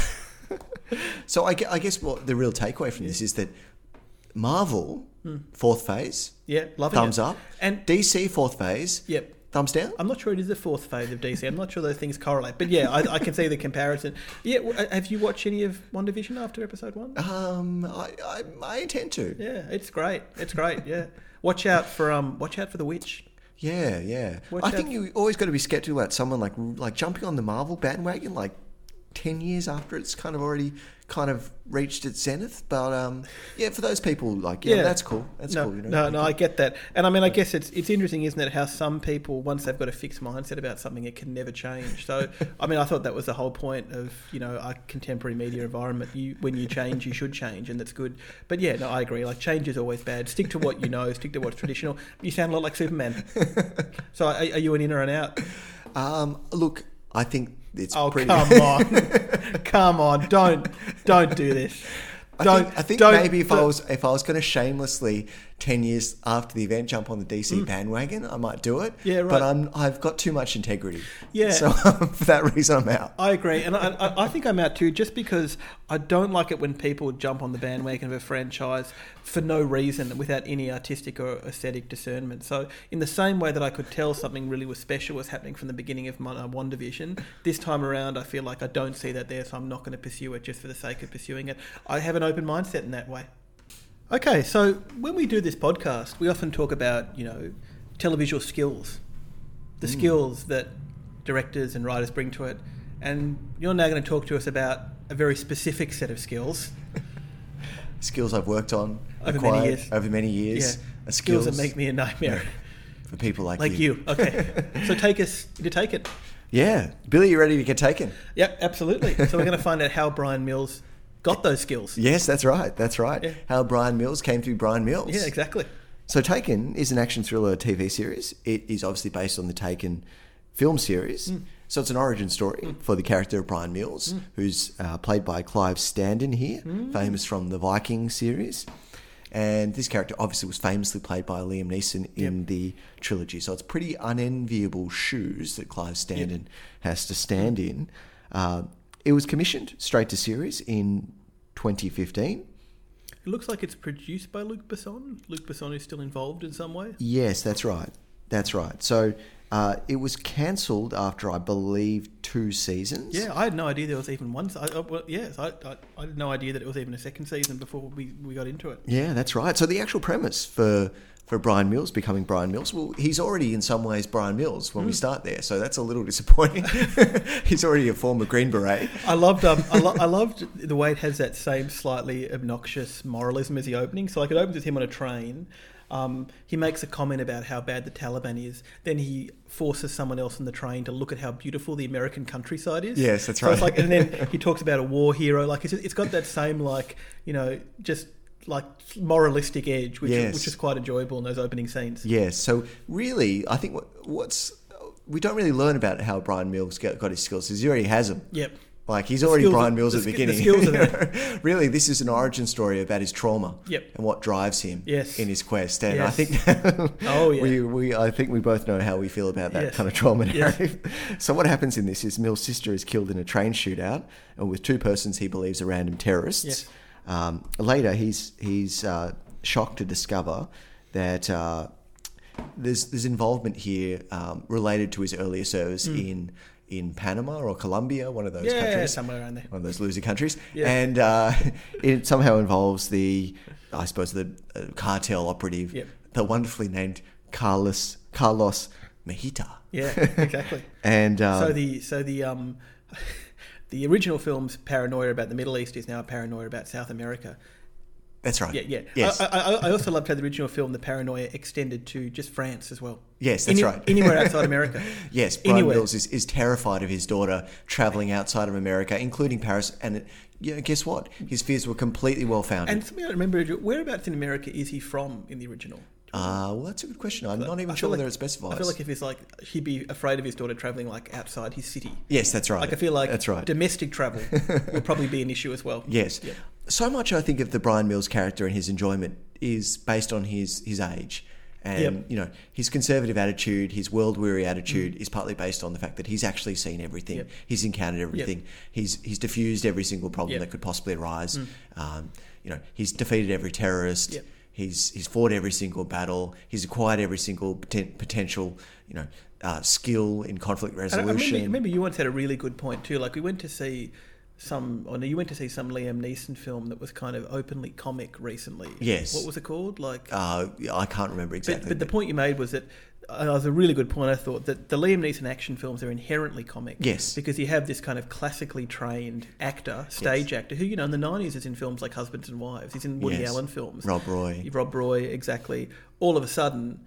Speaker 2: [laughs] so I, I guess what the real takeaway from this is that Marvel fourth phase,
Speaker 1: Yeah, loving it.
Speaker 2: thumbs
Speaker 1: it.
Speaker 2: up,
Speaker 1: And
Speaker 2: DC fourth phase,
Speaker 1: yep,
Speaker 2: thumbs down.
Speaker 1: I'm not sure it is the fourth phase of DC. I'm not sure those things correlate, but yeah, I, I can see the comparison. Yeah, have you watched any of WandaVision after episode one?
Speaker 2: Um, I, I, I intend to.
Speaker 1: Yeah, it's great. It's great. Yeah, watch out for um, watch out for the witch.
Speaker 2: Yeah, yeah.
Speaker 1: Watch
Speaker 2: I think
Speaker 1: for-
Speaker 2: you always got to be skeptical about someone like like jumping on the Marvel bandwagon like ten years after it's kind of already kind of reached its zenith. But um, yeah, for those people, like yeah,
Speaker 1: Yeah.
Speaker 2: that's cool. That's
Speaker 1: no,
Speaker 2: cool. You know,
Speaker 1: no, no, I get that, and I mean, I guess it's it's interesting, isn't it? How some people, once they've got a fixed mindset about something, it can never change. So, I mean, I thought that was the whole point of you know our contemporary media environment. You when you change, you should change, and that's good. But yeah, no, I agree. Like change is always bad. Stick to what you know. Stick to what's traditional. You sound a lot like Superman. [laughs] so, are, are you an in or an out?
Speaker 2: Um, look, I think it's
Speaker 1: Oh
Speaker 2: pretty.
Speaker 1: come [laughs] on, come on! Don't don't do this.
Speaker 2: I
Speaker 1: Don't.
Speaker 2: think, I think
Speaker 1: don't-
Speaker 2: maybe if I was if I was going to shamelessly ten years after the event jump on the DC bandwagon, I might do it.
Speaker 1: Mm. Yeah,
Speaker 2: But. I'm I've got too much integrity.
Speaker 1: Yeah.
Speaker 2: So [laughs] for that reason, I'm out.
Speaker 1: I agree, and I, I, I think I'm out too, just because I don't like it when people jump on the bandwagon of a franchise for no reason, without any artistic or aesthetic discernment. So, in the same way that I could tell something really was special was happening from the beginning of my uh, WandaVision, this time around I feel like I don't see that there, so I'm not going to pursue it just for the sake of pursuing it. I have an open mindset in that way. Okay, so when we do this podcast, we often talk about you know televisual skills, the hmm. skills that directors and writers bring to it, and you're now going to talk to us about a very specific set of skills. [laughs]
Speaker 2: Skills I've worked on
Speaker 1: Over many
Speaker 2: acquired
Speaker 1: years.
Speaker 2: over many years.
Speaker 1: Yeah,
Speaker 2: are
Speaker 1: skills that make me a nightmare,
Speaker 2: for people like, you.
Speaker 1: like you. Okay, [laughs] so take us to take it.
Speaker 2: Yeah, Billy, you ready to get taken?
Speaker 1: Yep, absolutely. So we're going to find out how Bryan Mills got those skills.
Speaker 2: Yes, that's right. That's right.
Speaker 1: Yeah.
Speaker 2: How Bryan Mills came through Bryan Mills.
Speaker 1: Yeah, exactly.
Speaker 2: So Taken is an action thriller TV series. It is obviously based on the Taken film series. So it's an origin story for the character of Bryan Mills, who's uh, played by Clive Standen here, famous from the Viking series. And this character obviously was famously played by Liam Neeson in the trilogy. So it's pretty unenviable shoes that Clive Standen has to stand in. Uh, it was commissioned straight to series in 2015.
Speaker 1: It looks like it's produced by Luc Besson. Luc Besson is still involved in some way.
Speaker 2: Yes, that's right. That's right. So uh, it was cancelled after, I believe, two seasons.
Speaker 1: Yeah, I had no idea there was even one. I, I, well, yes, I, I, I had no idea that it was even a second season before we, we got into it.
Speaker 2: Yeah, that's right. So the actual premise for for Bryan Mills becoming Bryan Mills, well, he's already in some ways Bryan Mills when we start there. So that's a little disappointing. [laughs] he's already a former Green Beret.
Speaker 1: I loved um, I, lo- I [laughs] loved the way it has that same slightly obnoxious moralism as the opening. So like it opens with him on a train. Um, he makes a comment about how bad the Taliban is. Then he forces someone else on the train to look at how beautiful the American countryside is.
Speaker 2: Yes, that's
Speaker 1: so It's
Speaker 2: right.
Speaker 1: like, and then he [laughs] talks about a war hero. Like it's, it's got that same like you know just like moralistic edge, which
Speaker 2: Yes.
Speaker 1: which is quite enjoyable in those opening scenes.
Speaker 2: Yes. So really, I think what, what's we don't really learn about how Bryan Mills got, his skills because he already has them.
Speaker 1: Yep.
Speaker 2: Like he's
Speaker 1: The
Speaker 2: already
Speaker 1: Bryan
Speaker 2: Mills at the
Speaker 1: the
Speaker 2: beginning.
Speaker 1: skills are [laughs] there.
Speaker 2: really, this is an origin story about his trauma.
Speaker 1: Yep.
Speaker 2: And what drives him
Speaker 1: Yes.
Speaker 2: in his quest. And I think [laughs]
Speaker 1: Oh, yeah. [laughs]
Speaker 2: we, we I think we both know how we feel about that
Speaker 1: Yes.
Speaker 2: kind of trauma
Speaker 1: Yes.
Speaker 2: narrative. So what happens in this is Mills' sister is killed in a train shootout and with two persons he believes are random terrorists. Um, later, he's he's uh, shocked to discover that uh, there's there's involvement here um, related to his earlier service in in Panama or Colombia, one of those.
Speaker 1: Yeah,
Speaker 2: countries,
Speaker 1: somewhere around there.
Speaker 2: one of those loser countries,
Speaker 1: Yeah.
Speaker 2: and uh, [laughs] it somehow involves the, I suppose, the uh, cartel operative,
Speaker 1: Yep.
Speaker 2: the wonderfully named Carlos Carlos Mejita.
Speaker 1: Yeah, [laughs] exactly.
Speaker 2: And uh,
Speaker 1: so the so the um [laughs] the original film's paranoia about the Middle East is now a paranoia about South America.
Speaker 2: that's right.
Speaker 1: Yeah, yeah.
Speaker 2: Yes.
Speaker 1: I, I, I also loved how the original film, the paranoia, extended to just France as well.
Speaker 2: Yes, that's
Speaker 1: Any-
Speaker 2: right.
Speaker 1: Anywhere [laughs] outside America.
Speaker 2: Yes, Brian
Speaker 1: Anywhere.
Speaker 2: Mills is, is terrified of his daughter traveling outside of America, including Paris. And it, you know, guess what? His fears were completely well founded.
Speaker 1: And something I remember, whereabouts in America is he from in the original?
Speaker 2: Uh, well, that's a good question. I'm not even
Speaker 1: I
Speaker 2: sure
Speaker 1: feel
Speaker 2: whether
Speaker 1: like-
Speaker 2: it specifies.
Speaker 1: I feel like if he's like, he'd be afraid of his daughter traveling like outside his city.
Speaker 2: yes, that's right.
Speaker 1: Like I feel like
Speaker 2: that's right.
Speaker 1: domestic travel [laughs] would probably be an issue as well.
Speaker 2: Yes.
Speaker 1: Yeah.
Speaker 2: So much I think of the Bryan Mills character and his enjoyment is based on his his age. And
Speaker 1: Yep.
Speaker 2: you know his conservative attitude, his world weary attitude, is partly based on the fact that he's actually seen everything.
Speaker 1: Mm. Yep.
Speaker 2: He's encountered everything. He's he's diffused every single problem
Speaker 1: Yep.
Speaker 2: that could possibly arise. Um, you know, he's defeated every terrorist.
Speaker 1: Yep.
Speaker 2: He's he's fought every single battle. He's acquired every single poten- potential you know uh, skill in conflict
Speaker 1: I
Speaker 2: resolution.
Speaker 1: remember, remember you once had a really good point too. Like we went to see some, or no, you went to see some Liam Neeson film that was kind of openly comic recently.
Speaker 2: Yes.
Speaker 1: What was it called? Like,
Speaker 2: uh, I can't remember
Speaker 1: but,
Speaker 2: exactly.
Speaker 1: but the point you made was that. Uh, was a really good point. I thought that the Liam Neeson action films are inherently comic.
Speaker 2: Yes.
Speaker 1: because you have this kind of classically trained actor, stage actor, who you know in the nineties is in films like Husbands and Wives. He's in Woody
Speaker 2: Yes.
Speaker 1: Allen films.
Speaker 2: Rob Roy.
Speaker 1: Rob Roy, exactly. All of a sudden,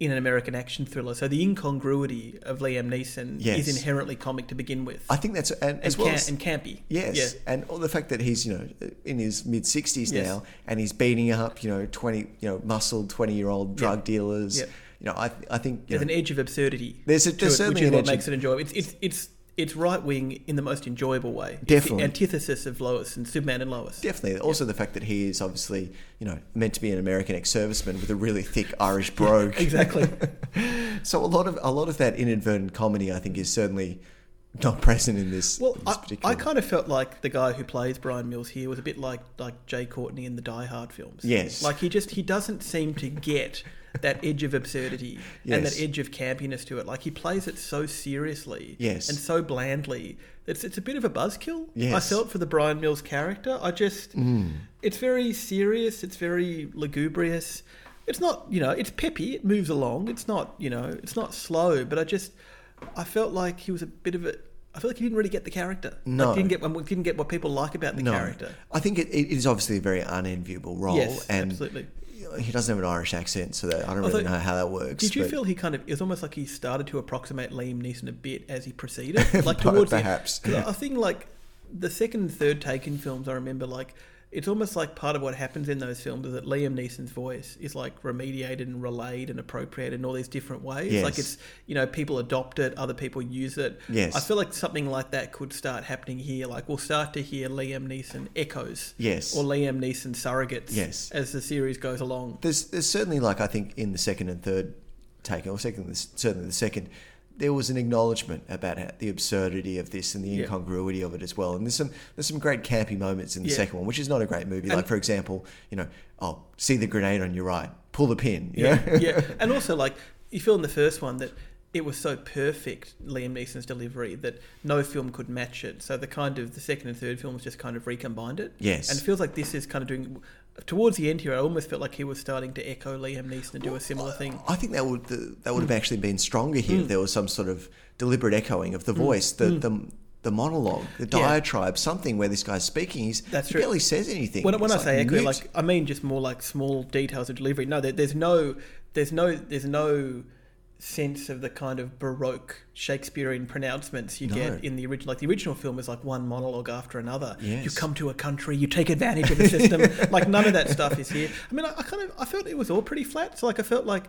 Speaker 1: in an American action thriller, so the incongruity of Liam Neeson
Speaker 2: Yes.
Speaker 1: is inherently comic to begin with,
Speaker 2: I think that's and,
Speaker 1: and,
Speaker 2: as well
Speaker 1: ca-
Speaker 2: as,
Speaker 1: and campy.
Speaker 2: Yes,
Speaker 1: Yeah.
Speaker 2: and all the fact that he's you know in his mid sixties
Speaker 1: Yes.
Speaker 2: now, and he's beating up you know twenty you know muscled twenty year old drug dealers.
Speaker 1: Yep.
Speaker 2: You know, I I think
Speaker 1: There's an edge of absurdity.
Speaker 2: There's a- there's
Speaker 1: it,
Speaker 2: certainly
Speaker 1: which is
Speaker 2: an
Speaker 1: what
Speaker 2: edge of-
Speaker 1: makes it enjoyable. It's it's it's it's right wing in the most enjoyable way.
Speaker 2: Definitely.
Speaker 1: the antithesis of Lois and Superman and Lois.
Speaker 2: definitely also the fact that he is obviously you know meant to be an American ex serviceman with a really thick Irish brogue. [laughs]
Speaker 1: Exactly. [laughs]
Speaker 2: so a lot of a lot of that inadvertent comedy, I think, is certainly not [laughs] present in this.
Speaker 1: Well,
Speaker 2: in this
Speaker 1: I. I kind of felt like the guy who plays Bryan Mills here was a bit like like Jai Courtney in the Die Hard films.
Speaker 2: Yes.
Speaker 1: like he just he doesn't seem to get that edge of absurdity and that edge of campiness to it. Like he plays it so seriously,
Speaker 2: Yes.
Speaker 1: and so blandly. It's it's a bit of a buzzkill. I
Speaker 2: Yes. Mm.
Speaker 1: felt for the Bryan Mills character. I just it's very serious. It's very lugubrious. It's not you know it's peppy. It moves along. It's not you know it's not slow. But I just I felt like he was a bit of a. I feel like he didn't really get the character.
Speaker 2: No.
Speaker 1: like, didn't get didn't get what people like about the
Speaker 2: no,
Speaker 1: character.
Speaker 2: I think it, it is obviously a very unenviable role,
Speaker 1: Yes,
Speaker 2: and
Speaker 1: absolutely.
Speaker 2: He doesn't have an Irish accent, so that I don't
Speaker 1: Although-
Speaker 2: really know how that works.
Speaker 1: Did you
Speaker 2: but-
Speaker 1: feel he kind of? It was almost like he started to approximate Liam Neeson a bit as he [laughs] proceeded, like towards the- I think like the second and third Taken films, I remember like it's almost like part of what happens in those films is that Liam Neeson's voice is like remediated and relayed and appropriated in all these different ways.
Speaker 2: Yes.
Speaker 1: Like it's you know people adopt it, other people use it.
Speaker 2: Yes.
Speaker 1: I feel like something like that could start happening here. Like we'll start to hear Liam Neeson echoes.
Speaker 2: Yes.
Speaker 1: Or Liam Neeson surrogates.
Speaker 2: Yes.
Speaker 1: As the series goes along.
Speaker 2: There's there's certainly like I think in the second and third taking, or second certainly the second, there was an acknowledgement about how- the absurdity of this and the
Speaker 1: Yeah.
Speaker 2: incongruity of it as well. And there's some there's some great campy moments in the
Speaker 1: Yeah.
Speaker 2: second one, which is not a great movie.
Speaker 1: And-
Speaker 2: like for example, you know, oh, see the grenade on your right, pull the pin.
Speaker 1: Yeah, [laughs] yeah. And also, like, you feel in the first one that it was so perfect, Liam Neeson's delivery, that no film could match it. So the kind of the second and third films just kind of recombined it.
Speaker 2: Yes.
Speaker 1: And it feels like this is kind of doing. Towards the end here, I almost felt like he was starting to echo Liam Neeson and do a similar thing.
Speaker 2: I think that would that would have
Speaker 1: Mm.
Speaker 2: actually been stronger here. if There was some sort of deliberate echoing of the voice, the the the monologue, the
Speaker 1: Mm. Yeah.
Speaker 2: diatribe, something where this guy's speaking. He's
Speaker 1: That's
Speaker 2: he
Speaker 1: true.
Speaker 2: barely says anything.
Speaker 1: When, when I say echo, like I mean just more like small details of delivery. No, there, there's no, there's no, there's no sense of the kind of baroque Shakespearean pronouncements you
Speaker 2: No.
Speaker 1: get in the original. Like the original film is like one monologue after another.
Speaker 2: Yes.
Speaker 1: You come to a country, you take advantage of the system. [laughs] like none of that stuff is here. I mean, I, I kind of I felt it was all pretty flat. So like I felt like.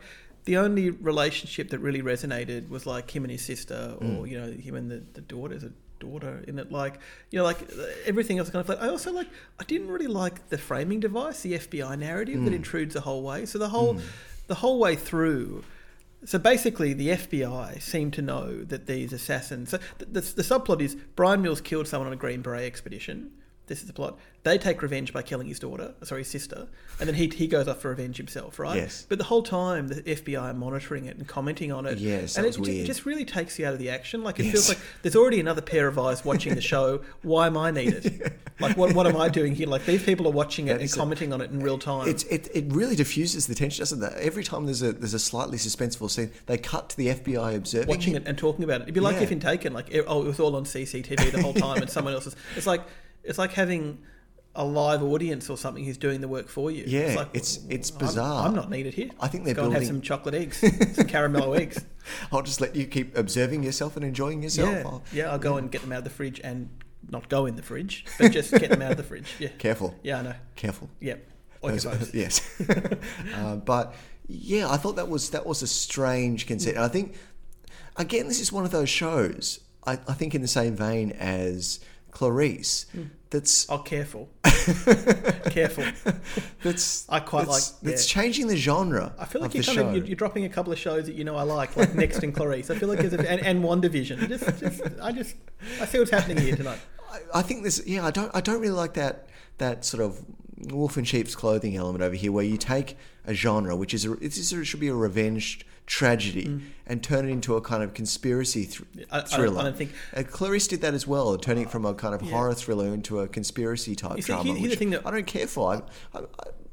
Speaker 1: The only relationship that really resonated was like him and his sister, or
Speaker 2: Mm.
Speaker 1: you know, him and the, the daughter's a daughter in it. Like, you know, like everything else kind of flat. I also like, I didn't really like the framing device, the FBI narrative that
Speaker 2: Mm.
Speaker 1: intrudes the whole way. So the whole,
Speaker 2: Mm.
Speaker 1: the whole way through. So basically, the FBI seem to know that these assassins. So the, the, the subplot is Bryan Mills killed someone on a Green Beret expedition. This is the plot. They take revenge by killing his daughter, sorry, his sister, and then he, he goes off for revenge himself, right?
Speaker 2: Yes.
Speaker 1: But the whole time, the FBI are monitoring it and commenting on it.
Speaker 2: Yes,
Speaker 1: and it,
Speaker 2: weird.
Speaker 1: just really takes you out of the action. Like it
Speaker 2: Yes.
Speaker 1: feels like there's already another pair of eyes watching the show. Why am I needed? [laughs] Like what what am I doing here? Like these people are watching it and
Speaker 2: it.
Speaker 1: commenting on it in real time.
Speaker 2: It's, it, it really diffuses the tension, doesn't it? Every time there's a there's a slightly suspenseful scene, they cut to the FBI observing
Speaker 1: watching it and talking about it. It'd be like
Speaker 2: Yeah.
Speaker 1: if in Taken, like it- oh, it was all on CCTV the whole time, and someone else's. It's like it's like having a live audience or something who's doing the work for you.
Speaker 2: Yeah,
Speaker 1: it's, like,
Speaker 2: it's- it's
Speaker 1: I'm-
Speaker 2: bizarre.
Speaker 1: I'm, not needed here.
Speaker 2: I think they're
Speaker 1: Go and have some chocolate eggs, [laughs] some caramello eggs. [laughs]
Speaker 2: I'll just let you keep observing yourself and enjoying yourself.
Speaker 1: Yeah,
Speaker 2: I'll-
Speaker 1: yeah. I'll go and get them out of the fridge and not go in the fridge, but just get them out of the fridge. Yeah, [laughs]
Speaker 2: Careful,
Speaker 1: yeah, I know.
Speaker 2: careful.
Speaker 1: Yep.
Speaker 2: Those- yes, uh, but yeah, I thought that was that was a strange conceit. And I think again, this is one of those shows. I, I think in the same vein as Clarice,
Speaker 1: Hmm.
Speaker 2: That's
Speaker 1: Oh, careful, [laughs] careful.
Speaker 2: that's
Speaker 1: I quite
Speaker 2: that's,
Speaker 1: like-
Speaker 2: that's
Speaker 1: yeah.
Speaker 2: changing the genre.
Speaker 1: I feel like you're kind of you're, you're dropping a couple of shows that you know I like, like Next and Clarice. I feel like there's a, and, and WandaVision. Just, just, I just, I see what's happening here tonight.
Speaker 2: I, I think this. Yeah, I don't. I don't really like that. That sort of wolf in sheep's clothing element over here, where you take a genre, which is a, this should be a revenge tragedy, and turn it into a kind of conspiracy thr-
Speaker 1: Mm. I- I don't-
Speaker 2: thriller.
Speaker 1: I don't think-
Speaker 2: uh, Clarice did that as well, turning it from a kind of
Speaker 1: Yeah.
Speaker 2: horror thriller into a conspiracy type
Speaker 1: see,
Speaker 2: drama.
Speaker 1: here- thing that-
Speaker 2: I don't care for. I, I,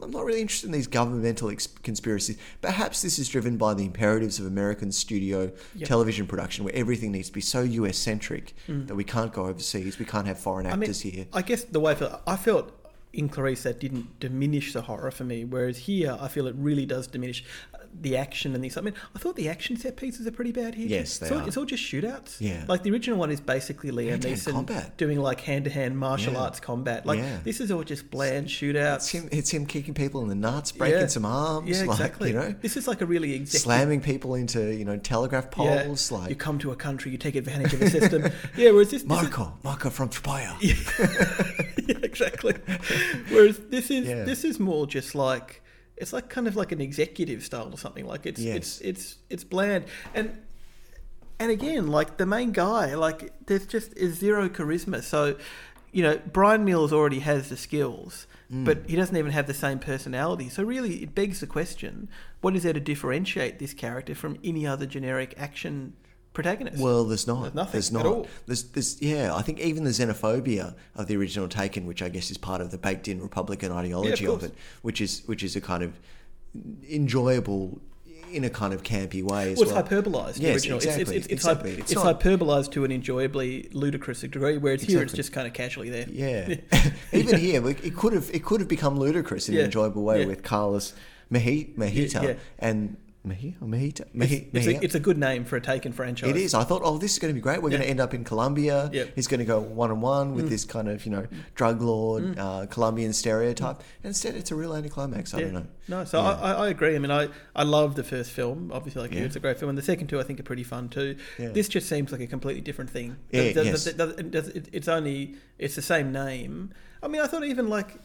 Speaker 2: I'm not really interested in these governmental ex- conspiracies. Perhaps this is driven by the imperatives of American studio
Speaker 1: Yep.
Speaker 2: television production, where everything needs to be so US centric that we can't go overseas, we can't have foreign
Speaker 1: Mm. I mean,
Speaker 2: actors here.
Speaker 1: I guess the way I felt, I felt in Clarice that didn't diminish the horror for me, whereas here I feel it really does diminish the action and these. I mean, I thought the action set pieces are pretty bad here.
Speaker 2: Yes, they
Speaker 1: it's all,
Speaker 2: are.
Speaker 1: It's all just shootouts.
Speaker 2: Yeah.
Speaker 1: like the original one is basically Liam Neeson
Speaker 2: combat.
Speaker 1: doing like hand-to-hand martial
Speaker 2: Yeah.
Speaker 1: arts combat. Like
Speaker 2: Yeah.
Speaker 1: this is all just bland
Speaker 2: It's
Speaker 1: shootouts.
Speaker 2: him, it's him kicking people in the nuts, breaking
Speaker 1: Yeah.
Speaker 2: some arms,
Speaker 1: Yeah,
Speaker 2: like,
Speaker 1: exactly.
Speaker 2: you know,
Speaker 1: this is like a really executive
Speaker 2: slamming people into you know telegraph
Speaker 1: Yeah.
Speaker 2: Like
Speaker 1: you come to a country, you take advantage of the system. [laughs] yeah, whereas this, this is-
Speaker 2: Marco, Marco from Tropoja. [laughs]
Speaker 1: yeah, exactly. Whereas this is this is more just like it's like kind of like an executive style or something. Like it's
Speaker 2: Yes.
Speaker 1: it's it's it's bland and and again like the main guy like there's just is zero charisma. So you know Bryan Mills already has the skills.
Speaker 2: Mm.
Speaker 1: But he doesn't even have the same personality. So really, it begs the question: What is there to differentiate this character from any other generic action protagonist?
Speaker 2: Well, there's not.
Speaker 1: There's nothing
Speaker 2: There's
Speaker 1: at
Speaker 2: not.
Speaker 1: all.
Speaker 2: There's, there's, yeah. I think even the xenophobia of the original Taken, which I guess is part of the baked-in Republican ideology of,
Speaker 1: course.
Speaker 2: it, which is which is a kind of enjoyable in a kind of campy way as
Speaker 1: Well, it's
Speaker 2: well.
Speaker 1: hyperbolized. the
Speaker 2: Yes,
Speaker 1: original.
Speaker 2: exactly,
Speaker 1: It's, it's, it's,
Speaker 2: exactly.
Speaker 1: It's,
Speaker 2: It's
Speaker 1: it's, hyperbolized to an enjoyably ludicrous degree, whereas here it's just kind of casually there.
Speaker 2: Yeah. [laughs] [laughs] Even here, it could have it could have become ludicrous in
Speaker 1: Yeah.
Speaker 2: an enjoyable way
Speaker 1: Yeah.
Speaker 2: with Carlos
Speaker 1: Yeah, yeah.
Speaker 2: and Mejia or Mejita?
Speaker 1: It's,
Speaker 2: Meji-
Speaker 1: it's, a, it's a good name for a Taken franchise.
Speaker 2: It is. I thought, oh, this is going to be great. We're going to end up in Colombia.
Speaker 1: Yep.
Speaker 2: He's going to go one on one with mm. this kind of, you know, drug lord, mm. uh, Colombian stereotype. Mm. And instead, it's a real anticlimax. I
Speaker 1: Yeah.
Speaker 2: don't know.
Speaker 1: No, so
Speaker 2: Yeah.
Speaker 1: I, I, agree. I mean, I, I love the first film. Obviously, like you, it's a great film, and the second two I think are pretty fun too. This just seems like a completely different thing.
Speaker 2: Yeah,
Speaker 1: The- the-
Speaker 2: yes.
Speaker 1: the- the- it does- it's only it's the same name. I mean, I thought even like,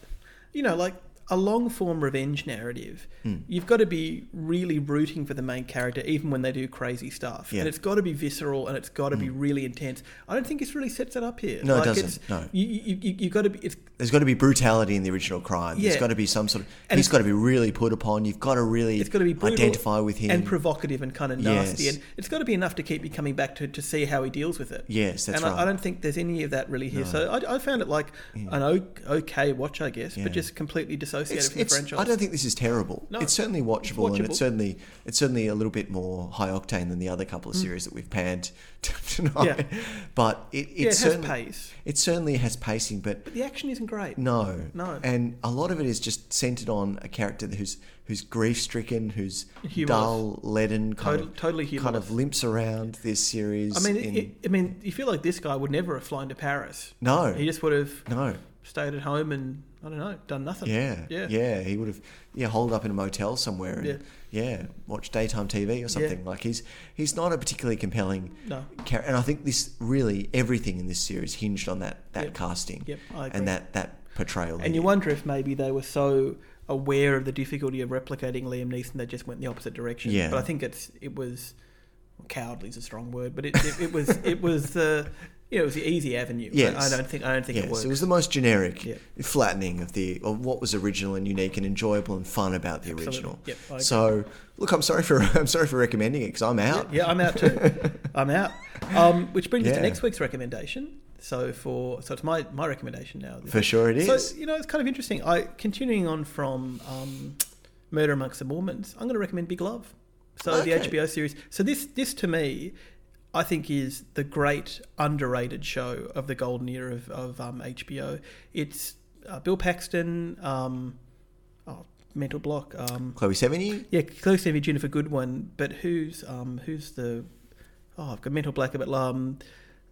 Speaker 1: you know, like a long form revenge narrative.
Speaker 2: Hmm.
Speaker 1: You've got to be really rooting for the main character, even when they do crazy stuff.
Speaker 2: Yeah.
Speaker 1: And it's got to be visceral and it's got to be really intense. I don't think this really sets it up here.
Speaker 2: No, it doesn't.
Speaker 1: It's,
Speaker 2: No.
Speaker 1: you, you, you, you've got to be. It's
Speaker 2: There's got to be brutality in the original crime.
Speaker 1: Yeah.
Speaker 2: There's got to be some sort of.
Speaker 1: And
Speaker 2: he's got to be really put upon. You've got to really
Speaker 1: It's got to be
Speaker 2: identify with him.
Speaker 1: and provocative and kind of nasty,
Speaker 2: Yes.
Speaker 1: and it's got to be enough to keep you coming back to, to see how he deals with it.
Speaker 2: Yes, that's
Speaker 1: and I,
Speaker 2: right.
Speaker 1: I don't think there's any of that really here. So I, I found it like an okay watch, I guess,
Speaker 2: Yeah.
Speaker 1: but just completely dissociated
Speaker 2: It's,
Speaker 1: from the franchise.
Speaker 2: I don't think this is terrible.
Speaker 1: No,
Speaker 2: it's certainly watchable, and
Speaker 1: watchable.
Speaker 2: it's certainly it's certainly a little bit more high octane than the other couple of series that we've panned [laughs] tonight.
Speaker 1: Mm. Yeah.
Speaker 2: But it, it,
Speaker 1: yeah, it has
Speaker 2: certainly
Speaker 1: pace,
Speaker 2: it certainly has pacing, but
Speaker 1: but the action isn't great.
Speaker 2: no,
Speaker 1: No.
Speaker 2: and a lot of it is just centered on a character who's who's grief stricken, who's
Speaker 1: Humorless.
Speaker 2: dull, leaden, kind
Speaker 1: Total-
Speaker 2: of
Speaker 1: totally
Speaker 2: kind of limps around this series.
Speaker 1: I mean,
Speaker 2: in-
Speaker 1: it, I mean, you feel like this guy would never have flown to Paris.
Speaker 2: no,
Speaker 1: He just would have
Speaker 2: no.
Speaker 1: stayed at home and I don't know, done nothing.
Speaker 2: Yeah,
Speaker 1: yeah,
Speaker 2: yeah, He would have, yeah, holed up in a motel somewhere and
Speaker 1: Yeah.
Speaker 2: yeah, watch daytime TV or something. Like he's he's not a particularly compelling
Speaker 1: No.
Speaker 2: character, and I think this really everything in this series hinged on that that
Speaker 1: Yep.
Speaker 2: casting
Speaker 1: Yep,
Speaker 2: and that that portrayal.
Speaker 1: And you wonder if maybe they were so aware of the difficulty of replicating Liam Neeson, they just went in the opposite direction.
Speaker 2: Yeah.
Speaker 1: But I think it's it was cowardly is a strong word, but it, it, it was it was the know, it was the easy avenue.
Speaker 2: Yes.
Speaker 1: I don't think I don't think
Speaker 2: yes,
Speaker 1: it works.
Speaker 2: it was the most generic,
Speaker 1: Yeah.
Speaker 2: flattening of the of what was original and unique and enjoyable and fun about the
Speaker 1: Absolutely.
Speaker 2: original.
Speaker 1: Yep,
Speaker 2: so, look, I'm sorry for [laughs] I'm sorry for recommending it because I'm out.
Speaker 1: Yeah, I'm out too. [laughs] I'm out. Um, which brings us to next week's recommendation. So for so it's my my recommendation now.
Speaker 2: For sure, it is.
Speaker 1: So you know, it's kind of interesting. I continuing on from um, Murder Amongst the Mormons. I'm going to recommend Big Love. So the HBO series. So this this to me, I think is the great underrated show of the golden era of, of um, HBO. It's uh, Bill Paxton. Um, oh, mental block. Um,
Speaker 2: Chloe Sevigny.
Speaker 1: yeah, close to Ginnifer Goodwin, but who's um who's the oh I've got mental black about um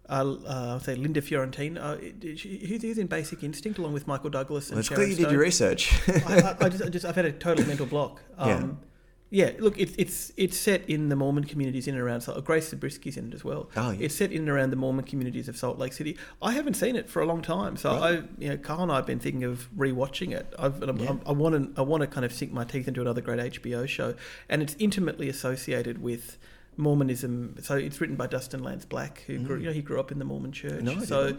Speaker 1: uh, uh, I'll say Linda Fiorentine. Uh, who's, in Basic Instinct along with Michael Douglas and
Speaker 2: Well, it's
Speaker 1: Sharon
Speaker 2: clear you did your research.
Speaker 1: I, I, I just, I just I've had a total mental block. [laughs] Um, yeah. look, it's it's it's set in the Mormon communities in and around. Salt- Grace Zabriskie's in it as well.
Speaker 2: Oh, yeah.
Speaker 1: It's set in and around the Mormon communities of Salt Lake City. I haven't seen it for a long time, so
Speaker 2: Right.
Speaker 1: I, you know, Carl and I have been thinking of rewatching it. I've, I'm-
Speaker 2: Yeah.
Speaker 1: I'm- I want to I want to kind of sink my teeth into another great HBO show, and it's intimately associated with. Mormonism. So it's written by Dustin Lance Black, who grew, you know he grew up in the Mormon Church.
Speaker 2: Mm. No,
Speaker 1: so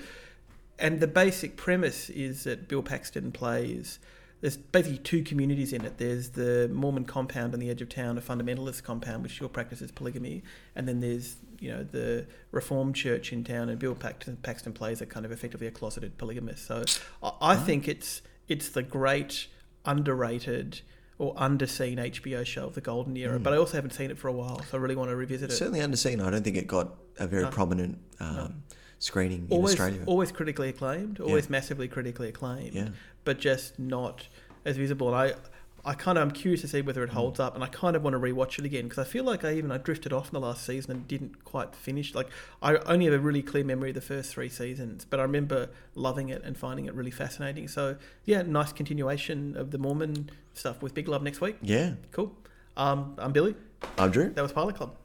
Speaker 1: and the basic premise is that Bill Paxton plays. There's basically two communities in it. There's the Mormon compound on the edge of town, a fundamentalist compound which still practices polygamy, and then there's you know the Reformed church in town, and Bill Paxton, Paxton plays a kind of effectively a closeted polygamist. So I, I think it's it's the great underrated or underseen HBO show of the golden era. But I also haven't seen it for a while, so I really want to revisit it.
Speaker 2: Certainly underseen. I don't think it got a very
Speaker 1: No.
Speaker 2: prominent um, screening in Australia.
Speaker 1: always critically acclaimed, always massively critically acclaimed,
Speaker 2: Yeah.
Speaker 1: But just not as visible. And I, I kind of, I'm curious to see whether it holds up, and I kind of want to rewatch it again because I feel like I even I drifted off in the last season and didn't quite finish. Like I only have a really clear memory of the first three seasons, but I remember loving it and finding it really fascinating. So yeah, nice continuation of the Mormon stuff with Big Love next week.
Speaker 2: yeah.
Speaker 1: Cool. Um, I'm Billy.
Speaker 2: I'm Drew.
Speaker 1: That was Pilot Club.